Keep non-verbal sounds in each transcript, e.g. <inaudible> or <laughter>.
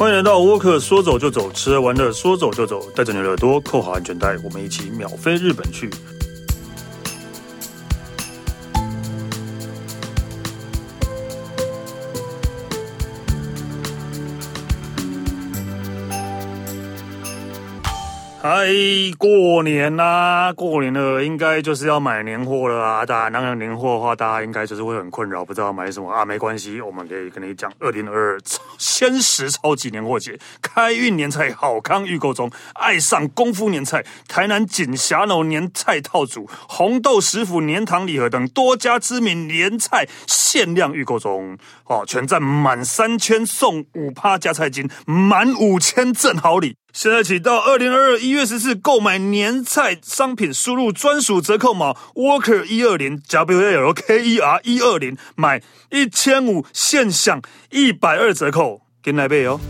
欢迎来到沃克，说走就走，吃玩的说走就走，带着你的耳朵扣好安全带，我们一起秒飞日本去。嗨，过年啦、过年了，应该就是要买年货了啊！大家那个年货的话，大家应该就是会很困扰，不知道买什么啊？没关系，我们可以跟你讲，二零二二鲜食超级年货节，开运年菜好康预购中，爱上功夫年菜，台南锦霞楼年菜套组，红豆食府年糖礼盒等多家知名年菜限量预购中哦！全站满三千送五趴加菜金，满五千赠好礼。现在起到二零二二一月十四，购买年菜商品，输入专属折扣码 Walker 一二零 W A L K E R 一二零，买一千五现享一百二折扣，给你来背哦。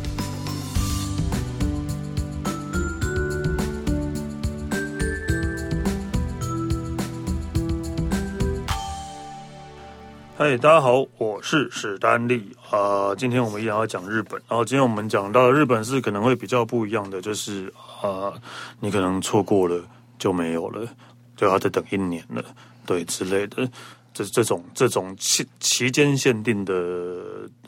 嗨，大家好，我是史丹利、呃。今天我们依然要讲日本，然后今天我们讲到日本是可能会比较不一样的，就是啊、你可能错过了就没有了，就要再等一年了，对之类的，这这种这种期期间限定的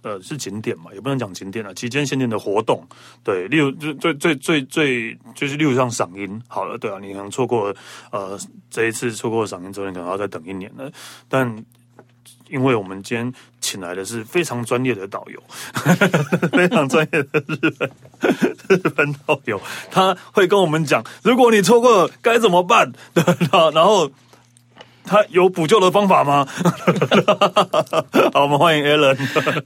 呃是景点嘛，也不能讲景点了，期间限定的活动，对，例如最最最最最就是例如像赏樱，好了，对啊，你可能错过呃这一次错过赏樱之后，你可能要再等一年了，但。因为我们今天请来的是非常专业的导游，非常专业的日本日本导游，他会跟我们讲，如果你错过了该怎么办？对，<laughs> 然后他有补救的方法吗？<laughs> 好，我们欢迎 Alan。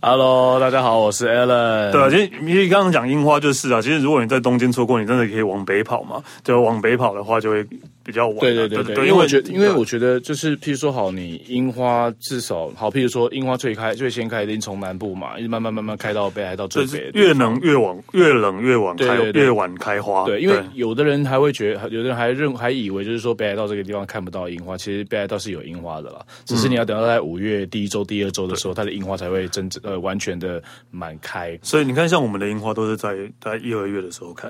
Hello，大家好，我是 Alan。对啊，其实你刚刚讲樱花就是啊，其实如果你在东京错过，你真的可以往北跑嘛。就往北跑的话，就会。比较晚，对对对对，对，因为我觉得，因为我觉得就是，譬如说，好，你樱花至少好，譬如说，樱花最开最先开，一定从南部嘛，一直慢慢慢慢开到北海道最北，越冷越往，越冷越往开，对对对，越晚开花。对，因为有的人还会觉得，有的人还认还以为就是说北海道这个地方看不到樱花，其实北海道是有樱花的啦，只是你要等到在五月第一周、第二周的时候，它的樱花才会真正呃完全的满开。所以你看，像我们的樱花都是在在一二月的时候开。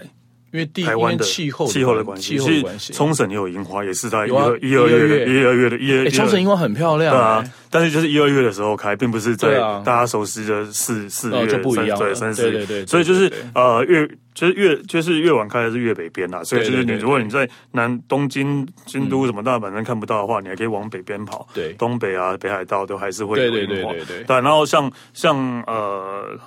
因为台湾的气候气候的关系，气候的关系，冲绳也有樱花，也是在一二一二月的一二月的一二。冲绳樱花很漂亮，对啊，但是就是一二月的时候开，并不是在大家熟悉的四四月就不一样，对，三四月，对对对，所以就是呃越就是越就是越晚开的是越北边啦，所以就是你如果你在南东京、京都什么大阪上看不到的话，你还可以往北边跑，对，东北啊北海道都还是会有樱花，对对。对，然后像像呃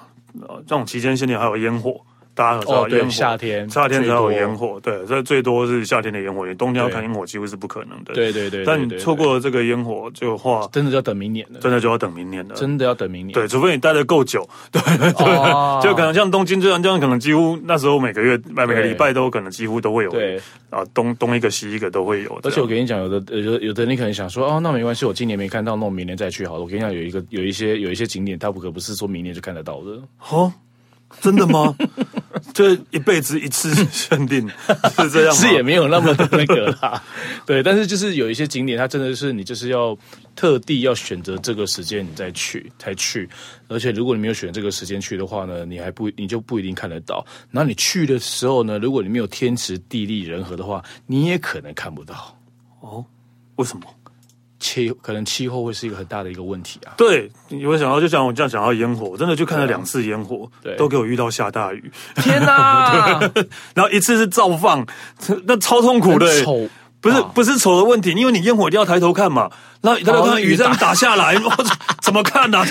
这种期间限定还有烟火。大家知道烟火，夏天夏天才有烟火，对，这最多是夏天的烟火，你冬天要看烟火几乎是不可能的。对对对，但你错过了这个烟火，就话真的就要等明年了，真的就要等明年了，真的要等明年。对，除非你待的够久，<laughs> 对对，就可能像东京这样，这样可能几乎那时候每个月、每每个礼拜都可能几乎都会有，对啊，东东一个西一个都会有。而且我跟你讲，有的有有的你可能想说，哦，那没关系，我今年没看到，那我明年再去好了。我跟你讲，有一个有一些有一些景点，它不可不是说明年就看得到的。哦，真的吗？<laughs> 就一辈子一次限定 <laughs> 是这样吗？是也没有那么的那个啦，<laughs> 对。但是就是有一些景点，它真的是你就是要特地要选择这个时间你再去才去，而且如果你没有选这个时间去的话呢，你还不你就不一定看得到。然后你去的时候呢，如果你没有天时地利人和的话，你也可能看不到。哦，为什么？气可能气候会是一个很大的一个问题啊。对，你会想到就像我这样讲到烟火，我真的就看了两次烟火，对，都给我遇到下大雨。天哪！<laughs> 然后一次是照放，那超痛苦的。丑，不是不是丑的问题，因为你烟火一定要抬头看嘛。然后抬头看雨这样打下来，<laughs> 怎么看呢？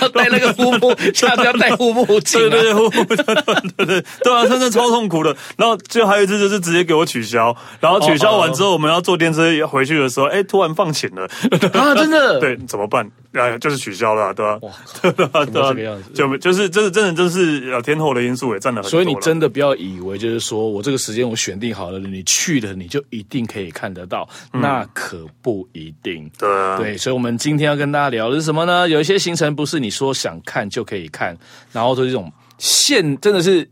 要戴那个护目，<laughs> 下次要戴护目镜。对对对，护目对对对对啊，真的超痛苦的。然后最后还有一次就是直接给我取消，然后取消完之后我们要坐电车回去的时候，哎，突然放晴了啊！真的？<laughs> 对，怎么办？哎，就是取消了，对吧？哇，对吧？这个样子，就就是真的真的就是天后的因素也占了很多。所以你真的不要以为就是说我这个时间我选定好了，你去了你就一定可以看得到，那可不一定。对啊，对，所以，我们今天要跟大家聊的是什么呢？有一些行程不是你说想看就可以看，然后是这种现真的是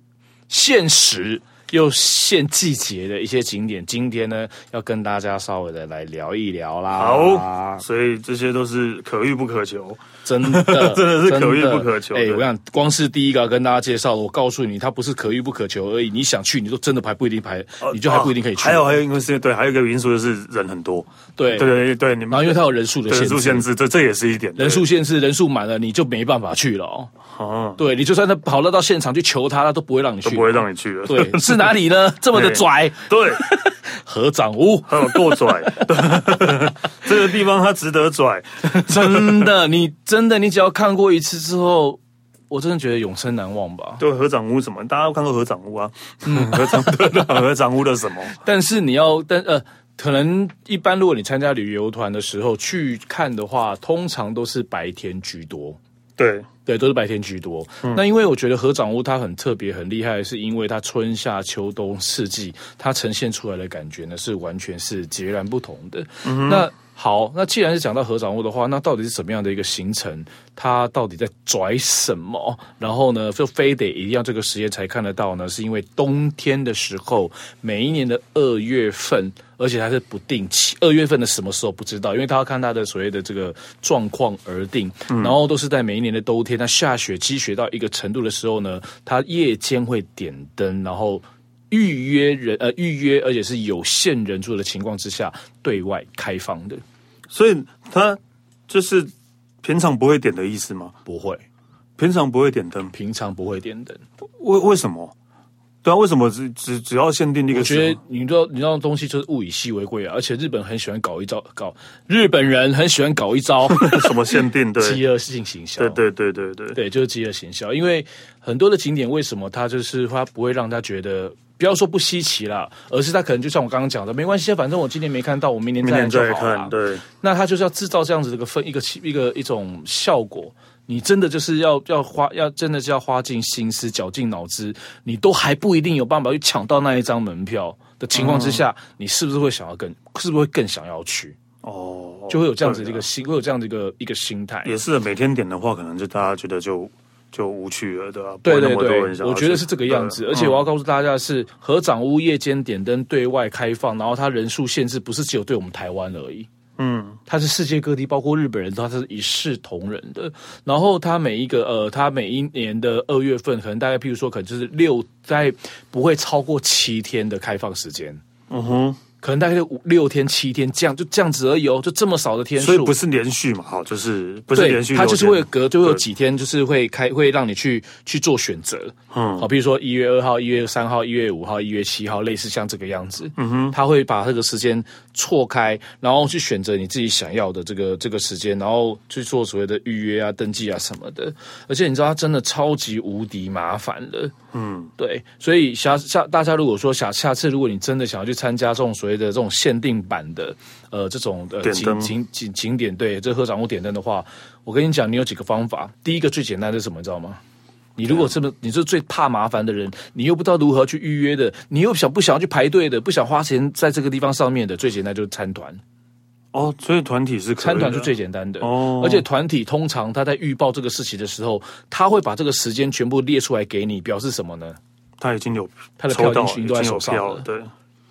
限时又限季节的一些景点，今天呢要跟大家稍微的来聊一聊啦。好，所以这些都是可遇不可求。真的，<laughs> 真的是可遇不可求。哎，我想光是第一个要跟大家介绍，我告诉你，它不是可遇不可求而已。你想去，你都真的排不一定排，你就还不一定可以去。还有还有，一个是对，还有一个因素就是人很多。对对对对，你们然后因为它有人数的人数限制，这这也是一点。人数限制，人数满了你就没办法去了哦。哦，对，你就算他跑了到现场去求他，他都不会让你去，都不会让你去了。对，是 <laughs> 哪里呢？<laughs> 这么的拽？对，<laughs> 合掌屋，还有够拽。<laughs> 这个地方它值得拽，真的，你真的，你只要看过一次之后，我真的觉得永生难忘吧。对，合掌屋什么？大家都看过合掌屋啊？嗯，合掌合掌屋的什么？但是你要，但呃，可能一般如果你参加旅游团的时候去看的话，通常都是白天居多。对对，都是白天居多。嗯、那因为我觉得合掌屋它很特别、很厉害，是因为它春夏秋冬四季它呈现出来的感觉呢，是完全是截然不同的。嗯、哼那好，那既然是讲到合掌握的话，那到底是什么样的一个行程？它到底在拽什么？然后呢，就非得一定要这个时间才看得到呢？是因为冬天的时候，每一年的二月份，而且它是不定期，二月份的什么时候不知道，因为它要看它的所谓的这个状况而定。然后都是在每一年的冬天，它下雪积雪到一个程度的时候呢，它夜间会点灯，然后。预约人呃，预约而且是有限人数的情况之下对外开放的，所以他就是平常不会点的意思吗？不会，平常不会点灯，平常不会点灯，为为什么？对啊，为什么只只只要限定那个？我觉得你知道，你知道东西就是物以稀为贵啊，而且日本很喜欢搞一招，搞日本人很喜欢搞一招 <laughs> 什么限定？对，<laughs> 饥饿性行销，对对对对对对，就是饥饿行销。因为很多的景点为什么它就是它不会让他觉得？不要说不稀奇了，而是他可能就像我刚刚讲的，没关系，反正我今年没看到，我明年再来就好了。对，那他就是要制造这样子的一个分一个一个一种效果。你真的就是要要花要真的是要花尽心思绞尽脑汁，你都还不一定有办法去抢到那一张门票的情况之下，嗯、你是不是会想要更是不是会更想要去？哦，就会有这样子一个心，会有这样子一个一个心态。也是每天点的话，可能就大家觉得就。就无趣了，对吧？对对对，我觉得是这个样子。而且我要告诉大家的是，嗯、合掌屋夜间点灯对外开放，然后它人数限制不是只有对我们台湾而已，嗯，它是世界各地，包括日本人，它是一视同仁的。然后它每一个呃，它每一年的二月份，可能大概譬如说，可能就是六，在不会超过七天的开放时间。嗯哼。可能大概就五六天七天这样，就这样子而已哦，就这么少的天数，所以不是连续嘛？好，就是不是连续，它就是会隔，就会有几天，就是会开，会让你去去做选择。嗯，好，比如说一月二号、一月三号、一月五号、一月七号，类似像这个样子。嗯哼，他会把这个时间错开，然后去选择你自己想要的这个这个时间，然后去做所谓的预约啊、登记啊什么的。而且你知道，它真的超级无敌麻烦的。嗯，对，所以下下大家如果说想下次，如果你真的想要去参加这种所谓的这种限定版的呃这种呃景景景景点，对，这合掌屋点灯的话，我跟你讲，你有几个方法。第一个最简单的是什么，你知道吗？你如果这么你是最怕麻烦的人，你又不知道如何去预约的，你又想不想要去排队的，不想花钱在这个地方上面的，最简单就是参团。哦，所以团体是参团是最简单的哦，而且团体通常他在预报这个事情的时候，他会把这个时间全部列出来给你，表示什么呢？他已经有他的票已经都在手上了，对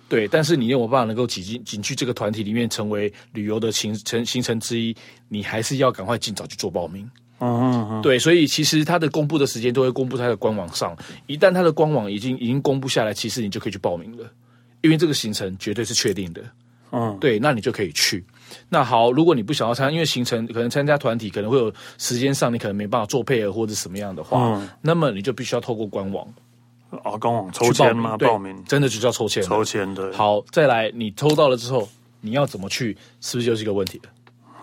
对。但是你有没有办法能够挤进进去这个团体里面，成为旅游的行程行程之一？你还是要赶快尽早去做报名。嗯嗯嗯，对。所以其实它的公布的时间都会公布在它的官网上，一旦它的官网已经已经公布下来，其实你就可以去报名了，因为这个行程绝对是确定的。嗯，对，那你就可以去。那好，如果你不想要参加，因为行程可能参加团体可能会有时间上你可能没办法做配合或者什么样的话，嗯、那么你就必须要透过官网啊，官网抽签吗？报名真的就叫抽签，抽签对。好，再来，你抽到了之后，你要怎么去？是不是就是一个问题了？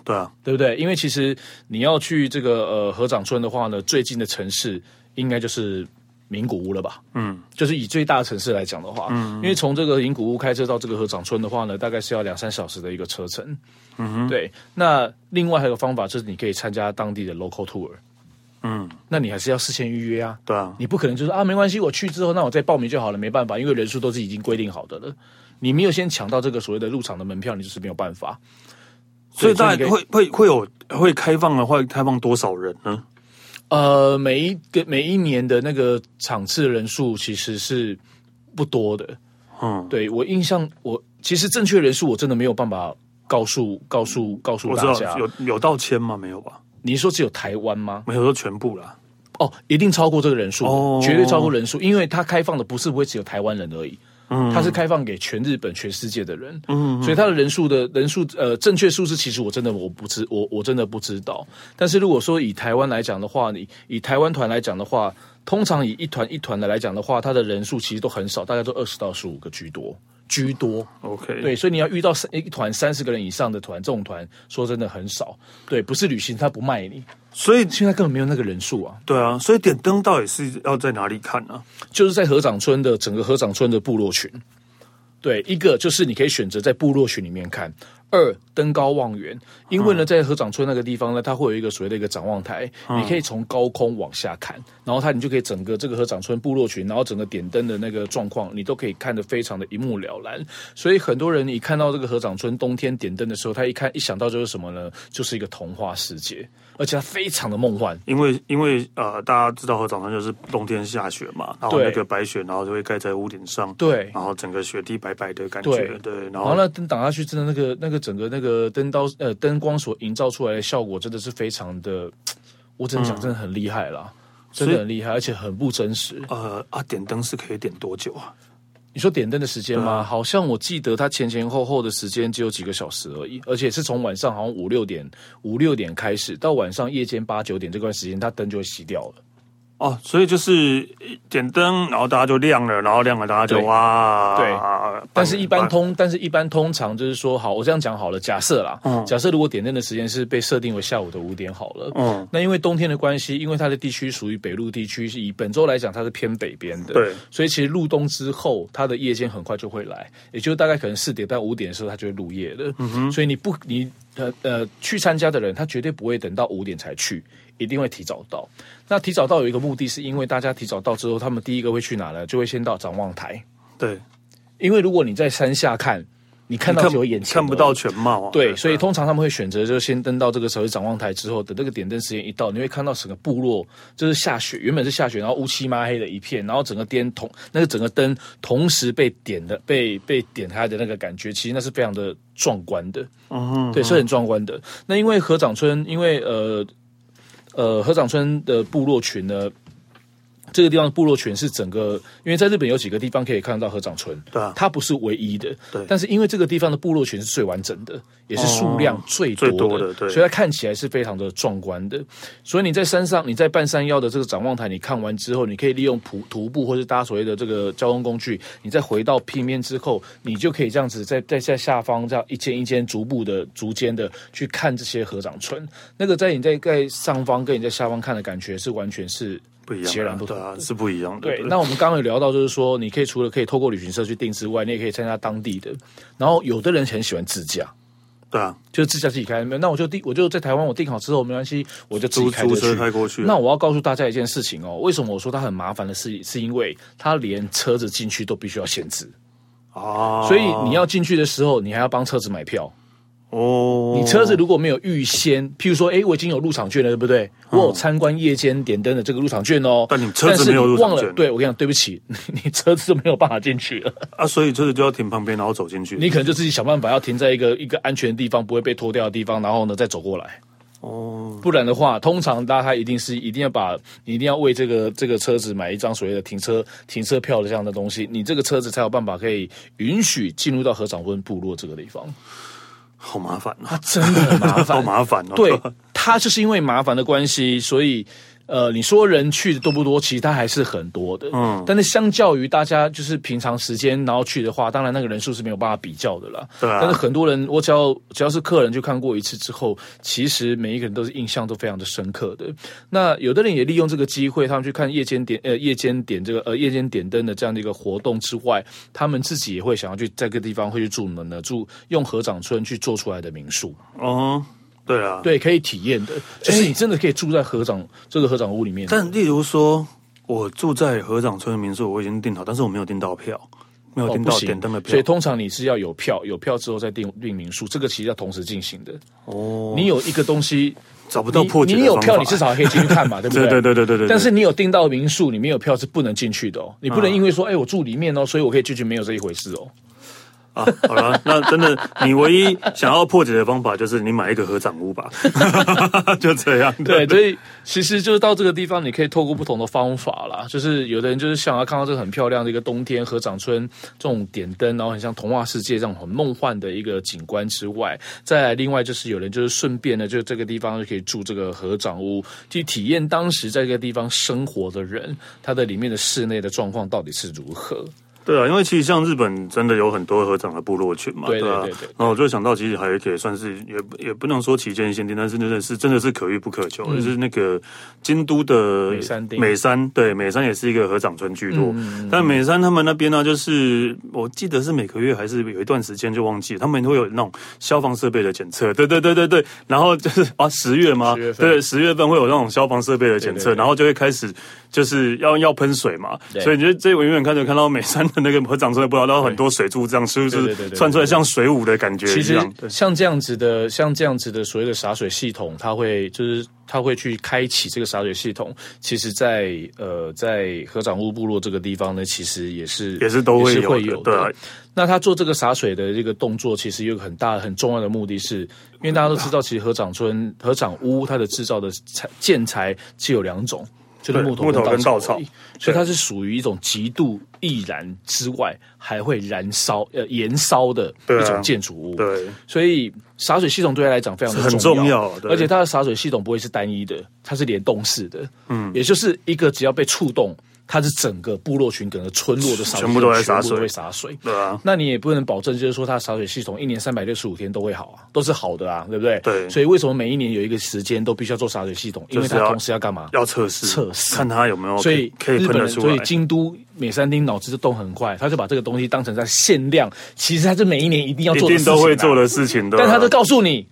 对啊，对不对？因为其实你要去这个呃河掌村的话呢，最近的城市应该就是。名古屋了吧？嗯，就是以最大的城市来讲的话，嗯，因为从这个名古屋开车到这个河掌村的话呢，大概是要两三小时的一个车程。嗯哼，对。那另外还有个方法就是你可以参加当地的 local tour。嗯，那你还是要事先预约啊。对啊，你不可能就是啊，没关系，我去之后那我再报名就好了。没办法，因为人数都是已经规定好的了。你没有先抢到这个所谓的入场的门票，你就是没有办法。所以大概会会会有会开放的话，开放多少人呢？呃，每一个每一年的那个场次人数其实是不多的。嗯，对我印象，我其实正确人数我真的没有办法告诉告诉告诉大家。有有到千吗？没有吧？你说只有台湾吗？没有说全部啦。哦，一定超过这个人数，哦，绝对超过人数，因为它开放的不是不会只有台湾人而已。它是开放给全日本、全世界的人，嗯，所以它的人数的人数，呃，正确数字其实我真的我不知我我真的不知道。但是如果说以台湾来讲的话，你以台湾团来讲的话，通常以一团一团的来讲的话，它的人数其实都很少，大概都二十到十五个居多。居多，OK，对，所以你要遇到三一团三十个人以上的团，这种团说真的很少，对，不是旅行，他不卖你，所以现在根本没有那个人数啊，对啊，所以点灯到底是要在哪里看呢？就是在合掌村的整个合掌村的部落群，对，一个就是你可以选择在部落群里面看。二登高望远，因为呢，在合掌村那个地方呢，它会有一个所谓的一个展望台，你可以从高空往下看，然后它你就可以整个这个合掌村部落群，然后整个点灯的那个状况，你都可以看得非常的一目了然。所以很多人一看到这个合掌村冬天点灯的时候，他一看一想到就是什么呢？就是一个童话世界，而且它非常的梦幻。因为因为呃，大家知道合掌村就是冬天下雪嘛，然后那个白雪，然后就会盖在屋顶上，对，然后整个雪地白白的感觉，对，对然后，然后那灯打下去，真的那个那个。整个那个灯刀呃灯光所营造出来的效果真的是非常的，我只能讲真的很厉害啦，嗯、真的很厉害，而且很不真实。呃啊，点灯是可以点多久啊？你说点灯的时间吗？啊、好像我记得它前前后后的时间只有几个小时而已，而且是从晚上好像五六点五六点开始，到晚上夜间八九点这段时间，它灯就会熄掉了。哦，所以就是点灯，然后大家就亮了，然后亮了，大家就哇，对。但是，一般通，但是一般通常就是说，好，我这样讲好了，假设啦，嗯，假设如果点灯的时间是被设定为下午的五点好了，嗯，那因为冬天的关系，因为它的地区属于北陆地区，是以本州来讲，它是偏北边的，对，所以其实入冬之后，它的夜间很快就会来，也就大概可能四点到五点的时候，它就会入夜了，嗯哼，所以你不，你呃呃去参加的人，他绝对不会等到五点才去。一定会提早到。那提早到有一个目的，是因为大家提早到之后，他们第一个会去哪呢？就会先到展望台。对，因为如果你在山下看，你看到只有眼前，看不到全貌啊。对，所以通常他们会选择就先登到这个所谓展望台之后，等这个点灯时间一到，你会看到整个部落就是下雪，原本是下雪，然后乌漆嘛黑的一片，然后整个灯同那个整个灯同时被点的被被点开的那个感觉，其实那是非常的壮观的。嗯哼，对，是很壮观的。那因为合掌村，因为呃。呃，河掌村的部落群呢，这个地方的部落群是整个，因为在日本有几个地方可以看得到合掌村，对啊，它不是唯一的，对，但是因为这个地方的部落群是最完整的，也是数量最多的，哦、最多的，对，所以它看起来是非常的壮观的。所以你在山上，你在半山腰的这个展望台，你看完之后，你可以利用徒徒步或是搭所谓的这个交通工具，你再回到平面之后，你就可以这样子在在在下方这样一间一间逐步的逐间的去看这些合掌村。那个在你在在上方跟你在下方看的感觉是完全是。不一样，截然不同，啊，是不一样的。对，对，那我们刚刚有聊到，就是说，你可以除了可以透过旅行社去订之外，你也可以参加当地的。然后，有的人很喜欢自驾，对啊，就是自驾自己开。那我就订，我就在台湾，我订好之后没关系，我就自己开车开过去。那我要告诉大家一件事情哦，为什么我说它很麻烦的是，是因为它连车子进去都必须要限制啊，所以你要进去的时候，你还要帮车子买票。哦，你车子如果没有预先，譬如说，哎，我已经有入场券了，对不对？嗯、我有参观夜间点灯的这个入场券哦。但你车子没有入场券，忘了，对，我跟你讲，对不起，<laughs> 你车子没有办法进去了啊，所以车子就要停旁边，然后走进去。你可能就自己想办法要停在一个一个安全的地方，不会被拖掉的地方，然后呢再走过来。哦，不然的话，通常大家一定是一定要把，你一定要为这个这个车子买一张所谓的停车停车票的这样的东西，你这个车子才有办法可以允许进入到合掌温部落这个地方。好麻烦啊！它真的很麻烦，<laughs> 好麻烦哦。对，他就是因为麻烦的关系，所以。呃，你说人去的多不多？其实它还是很多的。嗯，但是相较于大家就是平常时间然后去的话，当然那个人数是没有办法比较的啦。对啊。但是很多人，我只要只要是客人去看过一次之后，其实每一个人都是印象都非常的深刻的。那有的人也利用这个机会，他们去看夜间点呃夜间点这个呃夜间点灯的这样的一个活动之外，他们自己也会想要去在这个地方会去住呢住用合掌村去做出来的民宿。哦。对啊，对，可以体验的，就是你真的可以住在合掌这个合掌屋里面。但例如说，我住在合掌村的民宿，我已经订好，但是我没有订到票，没有订到点灯的票。所以通常你是要有票，有票之后再订订民宿，这个其实要同时进行的。哦，你有一个东西，找不到破解你。你有票，你至少可以进去看嘛，<laughs> 对不对？对对对对对对。但是你有订到民宿，你没有票是不能进去的哦。你不能因为说，哎、嗯，我住里面哦，所以我可以进去，没有这一回事哦。啊，好了，那真的，你唯一想要破解的方法就是你买一个合掌屋吧，<laughs> 就这样。对，所以其实就是到这个地方，你可以透过不同的方法啦。就是有的人就是想要看到这个很漂亮的一个冬天合掌村这种点灯，然后很像童话世界这种很梦幻的一个景观之外，再来另外就是有人就是顺便呢，就这个地方就可以住这个合掌屋，去体验当时在这个地方生活的人，他的里面的室内的状况到底是如何。对啊，因为其实像日本真的有很多合掌的部落群嘛，对，啊。然后我就想到，其实还可以算是也也不能说旗舰限定，但是真的是真的是可遇不可求。嗯、就是那个京都的美山，美山对美山也是一个合掌村居多。嗯、但美山他们那边呢，就是我记得是每个月还是有一段时间就忘记，他们会有那种消防设备的检测。对对对对对。然后就是啊，十月吗？月对，十月份会有那种消防设备的检测，对对对，然后就会开始就是要要喷水嘛。所以你就这我远远看着看到美山。那个合掌村不知道，然后很多水柱这样，是不是算出来像水舞的感觉？其实像这样子的，像这样子的所谓的洒水系统，它会就是它会去开启这个洒水系统。其实在，在呃在合掌屋部落这个地方呢，其实也是也是都会有，会有的。对啊，那他做这个洒水的这个动作，其实有个很大很重要的目的是，因为大家都知道，其实河掌村河掌屋它的制造的材建材只有两种。就是木头跟稻草，所以它是属于一种极度易燃之外，还会燃烧呃燃烧的一种建筑物。对，所以洒水系统对它来讲非常的重要，而且它的洒水系统不会是单一的，它是联动式的。嗯，也就是一个只要被触动。它是整个部落群、整个村落的洒水，全部都在洒水，会洒水。对啊，那你也不能保证，就是说它洒水系统一年三百六十五天都会好啊，都是好的啊，对不对？对。所以为什么每一年有一个时间都必须要做洒水系统？因为它同时要干嘛？要测试，测试看它有没有。所以可以。所以京都美山町脑子就动很快，他就把这个东西当成在限量，其实它是每一年一定要做的事情，一定都会做的事情的。但他都告诉你。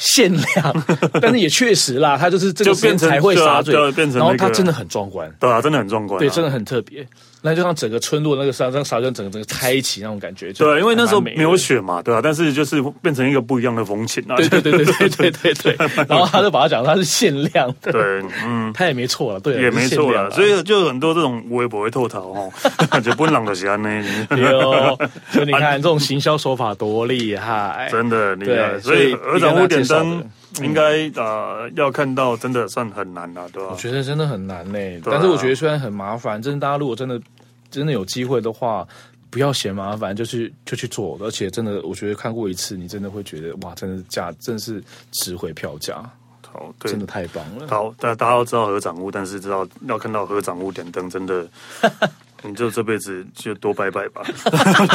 限量，<laughs> 但是也确实啦，它就是这个时间才会洒水，然后它真的很壮观，对啊，真的很壮观，对，真的很特别。那就让整个村落那个沙，让沙阵整个整个开启那种感觉。对，因为那时候没有雪嘛，对啊，但是就是变成一个不一样的风情啊。对对对对对对对对。<laughs> 然后他就把它讲，它是限量的。对，嗯，他也没错了，对，也没错了。所以就很多这种我也 <laughs> 不会透头哦，就不冷的喜欢呢。有，所以你看 <laughs> 这种行销手法多厉害，真的厉害。所以合掌屋点灯。应该呃要看到真的算很难了，对吧？我觉得真的很难呢，但是我觉得虽然很麻烦，真的大家如果真的真的有机会的话，不要嫌麻烦，就去就去做。而且真的，我觉得看过一次，你真的会觉得哇，真的价真的是值回票价。好，对，真的太棒了。好，大家大家都知道合掌屋，但是知道要看到合掌屋点灯，真的。你就这辈子就多拜拜吧，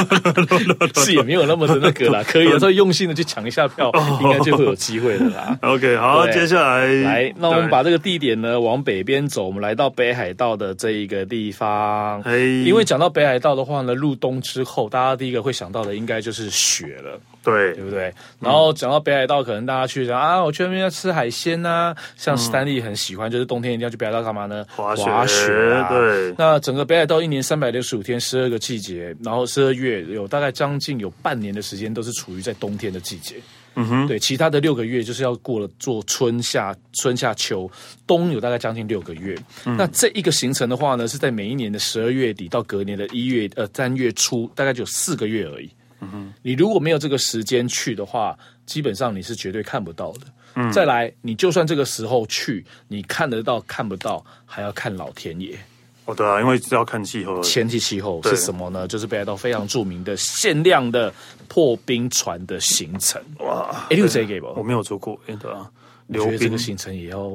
<laughs> 是也没有那么的那个啦，可以有时候用心的去抢一下票，应该就会有机会的啦。<laughs> OK，好，接下来来，那我们把这个地点呢往北边走，我们来到北海道的这一个地方。因为讲到北海道的话呢，入冬之后，大家第一个会想到的应该就是雪了。对，对不对？然后讲到北海道，可能大家去讲啊，我去那边要吃海鲜呐、啊。像史丹利很喜欢，就是冬天一定要去北海道干嘛呢？滑雪。滑雪啊、对。那整个北海道一年三百六十五天，十二个季节，然后十二月有大概将近有半年的时间都是处于在冬天的季节。嗯哼。对，其他的六个月就是要过了做春夏春夏秋冬，有大概将近六个月。嗯、那这一个行程的话呢，是在每一年的十二月底到隔年的一月呃三月初，大概就四个月而已。嗯哼，你如果没有这个时间去的话，基本上你是绝对看不到的。嗯，再来，你就算这个时候去，你看得到看不到，还要看老天爷。哦，对啊，因为是要看气候。前提气候是什么呢？就是北海道非常著名的限量的破冰船的行程。哇，哎，你有这个不？我没有做过，对啊。我觉得这个行程也要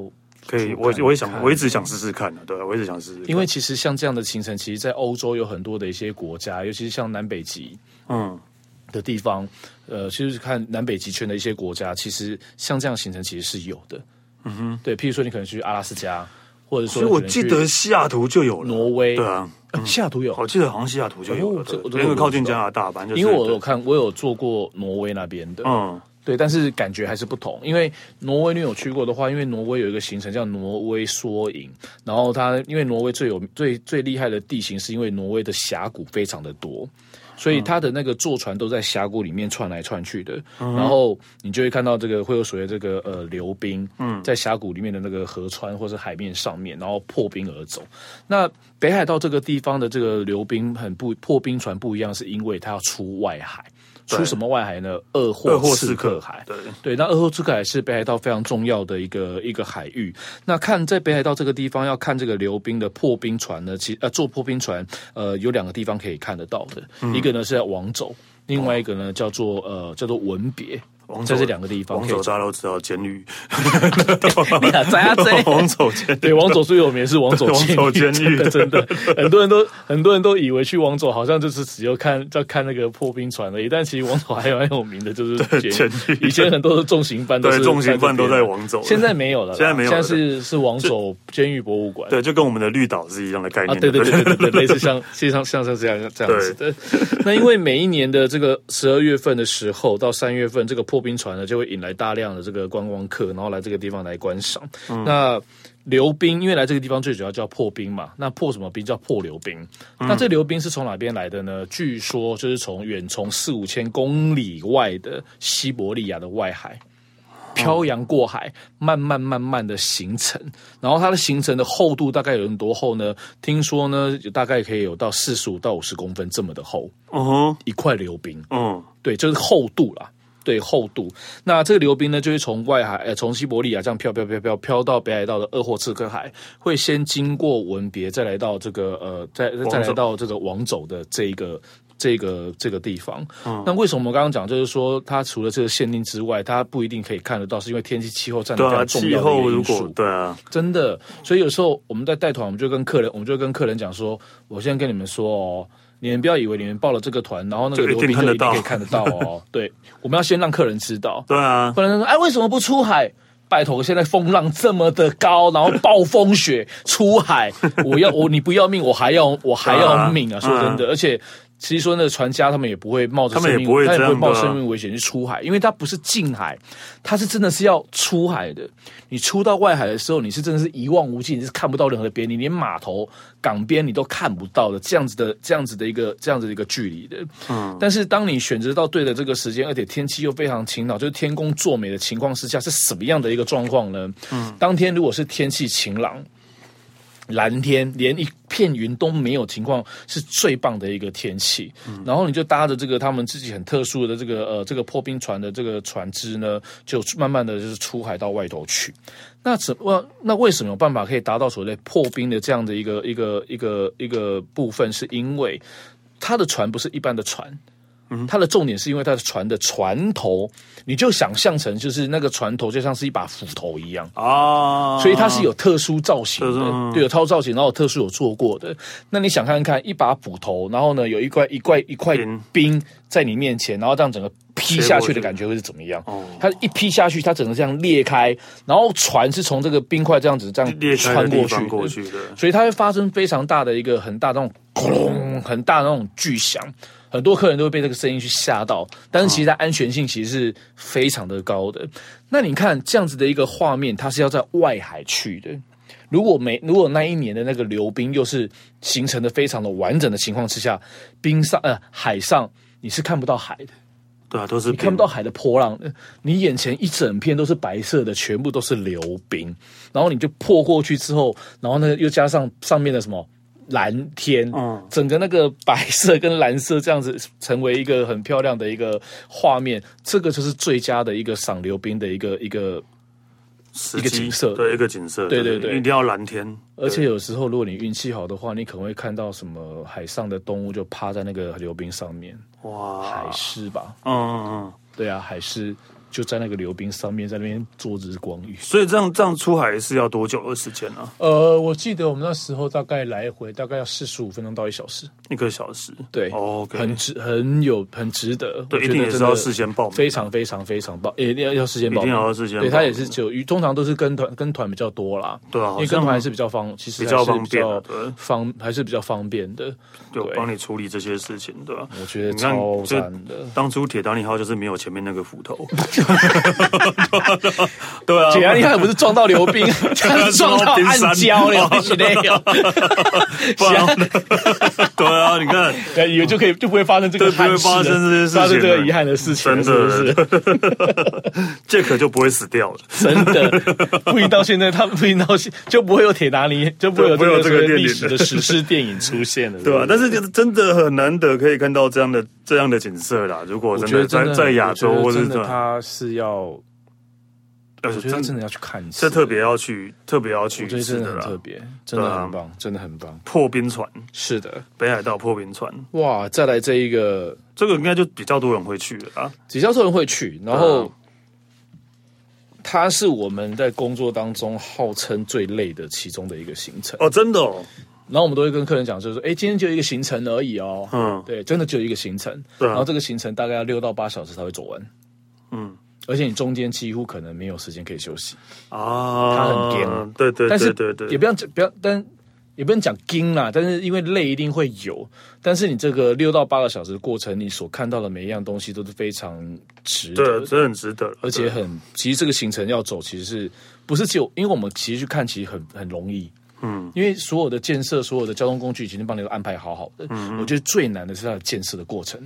可以，我我也想，我一直想试试看的，对啊，我一直想试试。因为其实像这样的行程，其实，在欧洲有很多的一些国家，尤其是像南北极，嗯。的地方，呃，其实看南北极圈的一些国家，其实像这样行程其实是有的。嗯哼，对，譬如说你可能去阿拉斯加，或者说，我记得西雅图就有了。挪威，对啊，西雅图有，我记得好像西雅图就有了，因为靠近加拿大吧。因为我有看，我有做过挪威那边的。嗯。对，但是感觉还是不同。因为挪威你有去过的话，因为挪威有一个行程叫挪威缩影，然后它因为挪威最有最最厉害的地形，是因为挪威的峡谷非常的多。所以它的那个坐船都在峡谷里面窜来窜去的，嗯、然后你就会看到这个会有所谓这个呃流冰，嗯，在峡谷里面的那个河川或是海面上面，然后破冰而走。那北海道这个地方的这个流冰很不破冰船不一样，是因为它要出外海。出什么外海呢？鄂霍次克海。对对，那鄂霍次克海是北海道非常重要的一个一个海域。那看在北海道这个地方要看这个流冰的破冰船呢，其呃坐破冰船呃有两个地方可以看得到的，嗯、一个呢是在王走，另外一个呢叫做呃叫做文别。在这两个地方，王走。大家都知道监狱。<laughs> 你啊，在啊，在。<laughs> 王走监对王走最有名是王走监狱，<laughs> 真的，很多人都很多人都以为去王走好像就是只有看在看那个破冰船而已，但其实王走还有很有名的就是监狱。以前很多的重刑犯都是重刑犯都在王走，现在没有了，现在没有，现在是是王走监狱博物馆。对，就跟我们的绿岛是一样的概念。对对对对对，类似像实际上像这样这样子的。那因为每一年的这个十二月份的时候到三月份，这个破冰船呢就会引。来大量的这个观光客，然后来这个地方来观赏。嗯、那流冰，因为来这个地方最主要叫破冰嘛。那破什么冰？叫破流冰。嗯、那这流冰是从哪边来的呢？据说就是从远从四五千公里外的西伯利亚的外海漂洋过海，慢慢慢慢的形成。然后它的形成的厚度大概有多厚呢？听说呢，大概可以有到四十五到五十公分这么的厚。嗯哼，一块流冰。嗯，对，就是厚度啦。对厚度，那这个流冰呢，就会从外海，呃，从西伯利亚这样飘飘飘飘飘到北海道的鄂霍次克海，会先经过文别，再来到这个呃，再再来到这个王走的这一个这个这个地方。嗯，那为什么我们刚刚讲，就是说它除了这个限定之外，它不一定可以看得到，是因为天气气候占得非常重要的因素。对啊，真的，所以有时候我们在带团，我们就跟客人，我们就跟客人讲说，我现在跟你们说哦。你们不要以为你们报了这个团，然后那个流冰就一定可以看得到哦。<laughs> 对，我们要先让客人知道。对啊，不然说，哎，为什么不出海？拜托，现在风浪这么的高，然后暴风雪，出海，我要我你不要命，我还要我还要命啊！说真的，而且。其实说那个船家他们也不会冒着生命，他们也不会，他也不会冒生命危险去出海，因为他不是近海，他是真的是要出海的。你出到外海的时候，你是真的是一望无际，你是看不到任何的边，你连码头、港边你都看不到的，这样子的、这样子的一个、这样子的一个距离的。嗯。但是当你选择到对的这个时间，而且天气又非常晴朗，就是天公作美的情况之下，是什么样的一个状况呢？嗯。当天如果是天气晴朗。蓝天，连一片云都没有，情况是最棒的一个天气。嗯、然后你就搭着这个他们自己很特殊的这个呃这个破冰船的这个船只呢，就慢慢的就是出海到外头去。那怎么那为什么有办法可以达到所谓破冰的这样的一个一个一个一个部分？是因为它的船不是一般的船。它的重点是因为它的船的船头，你就想象成就是那个船头就像是一把斧头一样。啊，所以它是有特殊造型的，对，有超造型，然后有特殊有做过的。那你想看看一把斧头，然后呢有一块一块一块冰在你面前，然后这样整个劈下去的感觉会是怎么样？它一劈下去，它整个这样裂开，然后船是从这个冰块这样子这样穿过去。过去的，所以它会发生非常大的一个很大的那种轰，很大的那种巨响。很多客人都会被这个声音去吓到，但是其实它安全性其实是非常的高的。那你看这样子的一个画面，它是要在外海去的。如果没如果那一年的那个流冰又是形成的非常的完整的情况之下，冰上呃海上你是看不到海的，对啊，都是你看不到海的波浪的，你眼前一整片都是白色的，全部都是流冰，然后你就破过去之后，然后呢又加上上面的什么？蓝天，嗯，整个那个白色跟蓝色这样子成为一个很漂亮的一个画面，这个就是最佳的一个赏流冰的一个一个一个景色，对，一个景色，对对对，一定要蓝天。而且有时候如果你运气好的话，你可能会看到什么海上的动物就趴在那个流冰上面，哇，海狮吧，嗯嗯嗯，对啊，海狮。就在那个溜冰上面，在那边做日光浴。所以这样这样出海是要多久的时间呢？啊？呃，我记得我们那时候大概来回大概要四十五分钟到一小时，一个小时。对，OK，很值，很有，很值得。对，一定也是要事先报名，非常非常非常棒，一定要要事先报名，一定要事先。对，他也是就通常都是跟团跟团比较多啦。对啊，因为跟团还是比较方，其实比较方便，方还是比较方便的。就帮你处理这些事情，对吧？我觉得超赞的。当初铁达尼号就是没有前面那个斧头。对啊，简单厉害不是撞到溜冰，撞到暗礁了，必须得有。对啊，你看，以为就可以就不会发生这个，不会发生这些事情，发生这个遗憾的事情，真的，Jack 就不会死掉了，真的。不一到现在，他不一到现就不会有铁达尼，就不会有这个历史的史诗电影出现了，对吧？但是真的很难得可以看到这样的这样的景色啦。如果真的在在亚洲，或者他是要。我觉得真的要去看一次，这特别要去，特别要去，我觉得真的很特别，真的很棒，真的很棒。破冰船是的，北海道破冰船，哇！再来这一个，这个应该就比较多人会去了啊，比较多人会去。然后，它是我们在工作当中号称最累的其中的一个行程哦，真的哦。然后我们都会跟客人讲，就是说，哎，今天就一个行程而已哦，嗯，对，真的就一个行程，然后这个行程大概要六到八小时才会走完，嗯。而且你中间几乎可能没有时间可以休息啊，他很颠，对对，但是对对，也不要讲不要，但也不用讲紧啦。但是因为累一定会有，但是你这个六到八个小时的过程，你所看到的每一样东西都是非常值得，对，真的很值得，而且很，其实这个行程要走，其实是不是只有？因为我们其实去看，其实很很容易，嗯，因为所有的建设，所有的交通工具已经帮你都安排好好的。嗯，我觉得最难的是它的建设的过程。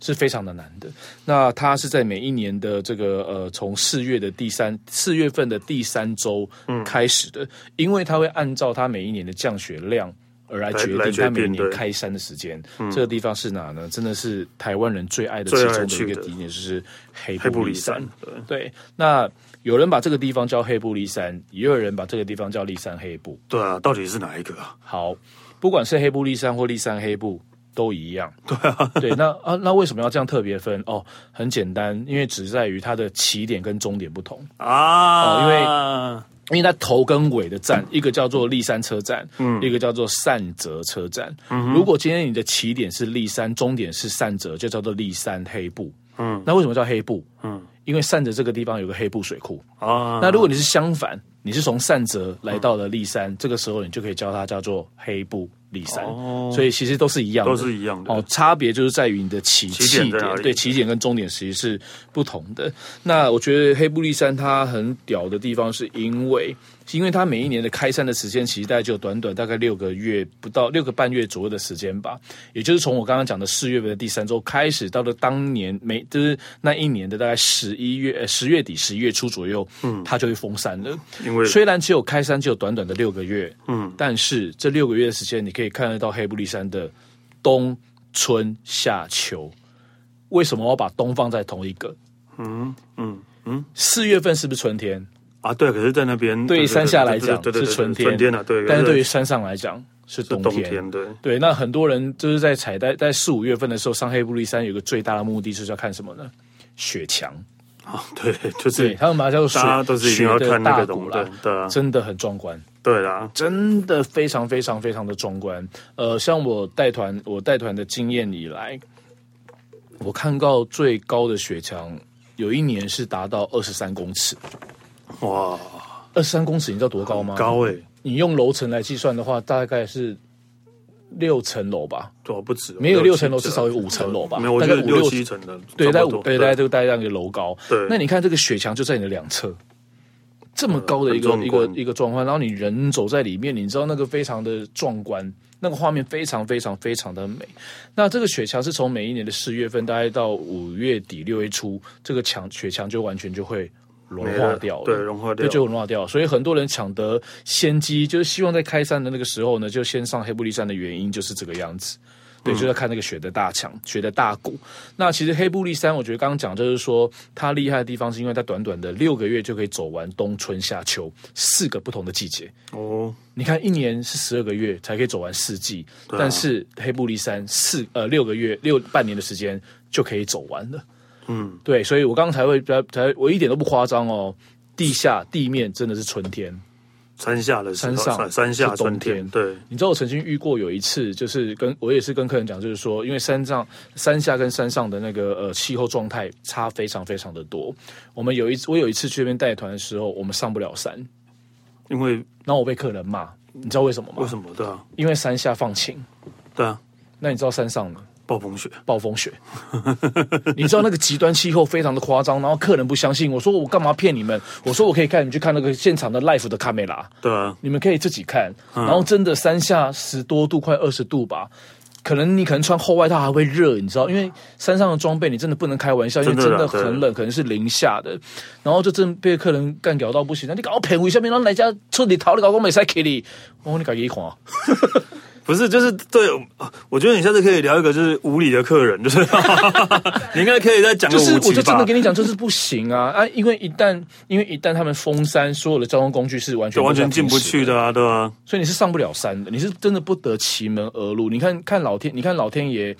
是非常的难的。那它是在每一年的这个呃，从四月的第三四月份的第三周开始的，嗯、因为它会按照它每一年的降雪量而来决定它每一年开山的时间。这个地方是哪呢？真的是台湾人最爱的其中的一个地点，就是黑布利山。对，对，那有人把这个地方叫黑布利山，也有人把这个地方叫立山黑布。对啊，到底是哪一个啊？好，不管是黑布利山或立山黑布。都一样，<laughs> 对啊，对，那啊，那为什么要这样特别分？哦，很简单，因为只在于它的起点跟终点不同啊，哦，因为因为它头跟尾的站，一个叫做立山车站，嗯，一个叫做善泽车站。嗯，如果今天你的起点是立山，终点是善泽，就叫做立山黑布。嗯，那为什么叫黑布？嗯，因为善泽这个地方有个黑布水库啊。那如果你是相反，你是从善泽来到了立山，这个时候你就可以叫它叫做黑布。立山，哦、所以其实都是一样的，都是一样的。哦，差别就是在于你的起起点，对，起点跟终点其实是不同的。那我觉得黑布利山它很屌的地方，是因为。因为它每一年的开山的时间，其实大概就短短大概六个月不到六个半月左右的时间吧。也就是从我刚刚讲的四月份的第三周开始，到了当年每就是那一年的大概十一月呃十月底十一月初左右，嗯，它就会封山了。因为虽然只有开山只有短短的六个月，嗯，但是这六个月的时间，你可以看得到黑布利山的冬春夏秋。为什么我要把冬放在同一个？嗯嗯嗯，四月份是不是春天？啊，对，可是，在那边对于山下来讲是春天，春天啊，对。但是对于山上来讲是冬天，冬天对。对，那很多人就是在采在在四五月份的时候上黑布利山，有个最大的目的就是要看什么呢？雪墙啊，对，就是他们把它叫做大家都是一定要看那个东西，对啊，真的很壮观，对啦，真的非常非常非常的壮观。呃，像我带团，我带团的经验以来，我看到最高的雪墙，有一年是达到二十三公尺。哇，二十三公尺，你知道多高吗？高哎、欸！你用楼层来计算的话，大概是六层楼吧？多不止，没有六层楼，至少有五层楼吧？没有，我觉得五六七层的，对，在五，对，大概就大概这样一个楼高。对，那你看这个雪墙就在你的两侧，这么高的一个一个一个状况，然后你人走在里面，你知道那个非常的壮观，那个画面非常非常非常的美。那这个雪墙是从每一年的四月份，大概到五月底六月初，这个墙雪墙就完全就会。融化掉了，对，融化掉，就融化掉。所以很多人抢得先机，就是希望在开山的那个时候呢，就先上黑布利山的原因就是这个样子。对，就在看那个雪的大墙、雪的大谷。那其实黑布利山，我觉得刚刚讲就是说，它厉害的地方是因为它短短的六个月就可以走完冬春夏秋四个不同的季节。哦，你看一年是十二个月才可以走完四季，但是黑布利山四呃六个月六半年的时间就可以走完了。嗯，对，所以我刚刚才会才才我一点都不夸张哦，地下地面真的是春天，山下的山上山下冬天。对，你知道我曾经遇过有一次，就是跟我也是跟客人讲，就是说，因为山上山下跟山上的那个呃气候状态差非常非常的多。我们有一我有一次去那边带团的时候，我们上不了山，因为然后我被客人骂，你知道为什么吗？为什么？对啊，因为山下放晴，对啊，那你知道山上呢？暴风雪，暴风雪，<laughs> 你知道那个极端气候非常的夸张，然后客人不相信，我说我干嘛骗你们？我说我可以带你们去看那个现场的 live 的卡梅拉，对啊，你们可以自己看，然后真的山下十多度，快二十度吧。可能你可能穿厚外套还会热，你知道，因为山上的装备你真的不能开玩笑，因为真的很冷，可能是零下的。然后就真被客人干屌到不行，那你搞我骗我下面，然后来家彻底逃，你搞我没塞给你，我说你搞一款。不是，就是对，我觉得你下次可以聊一个就是无理的客人，就是 <laughs> 你应该可以再讲。就是我就真的跟你讲，就是不行啊啊！因为一旦因为一旦他们封山，所有的交通工具是完全完全进不去的啊，对啊，所以你是上不了山的，你是真的不得其门而入。你看看老天，你看老天爷。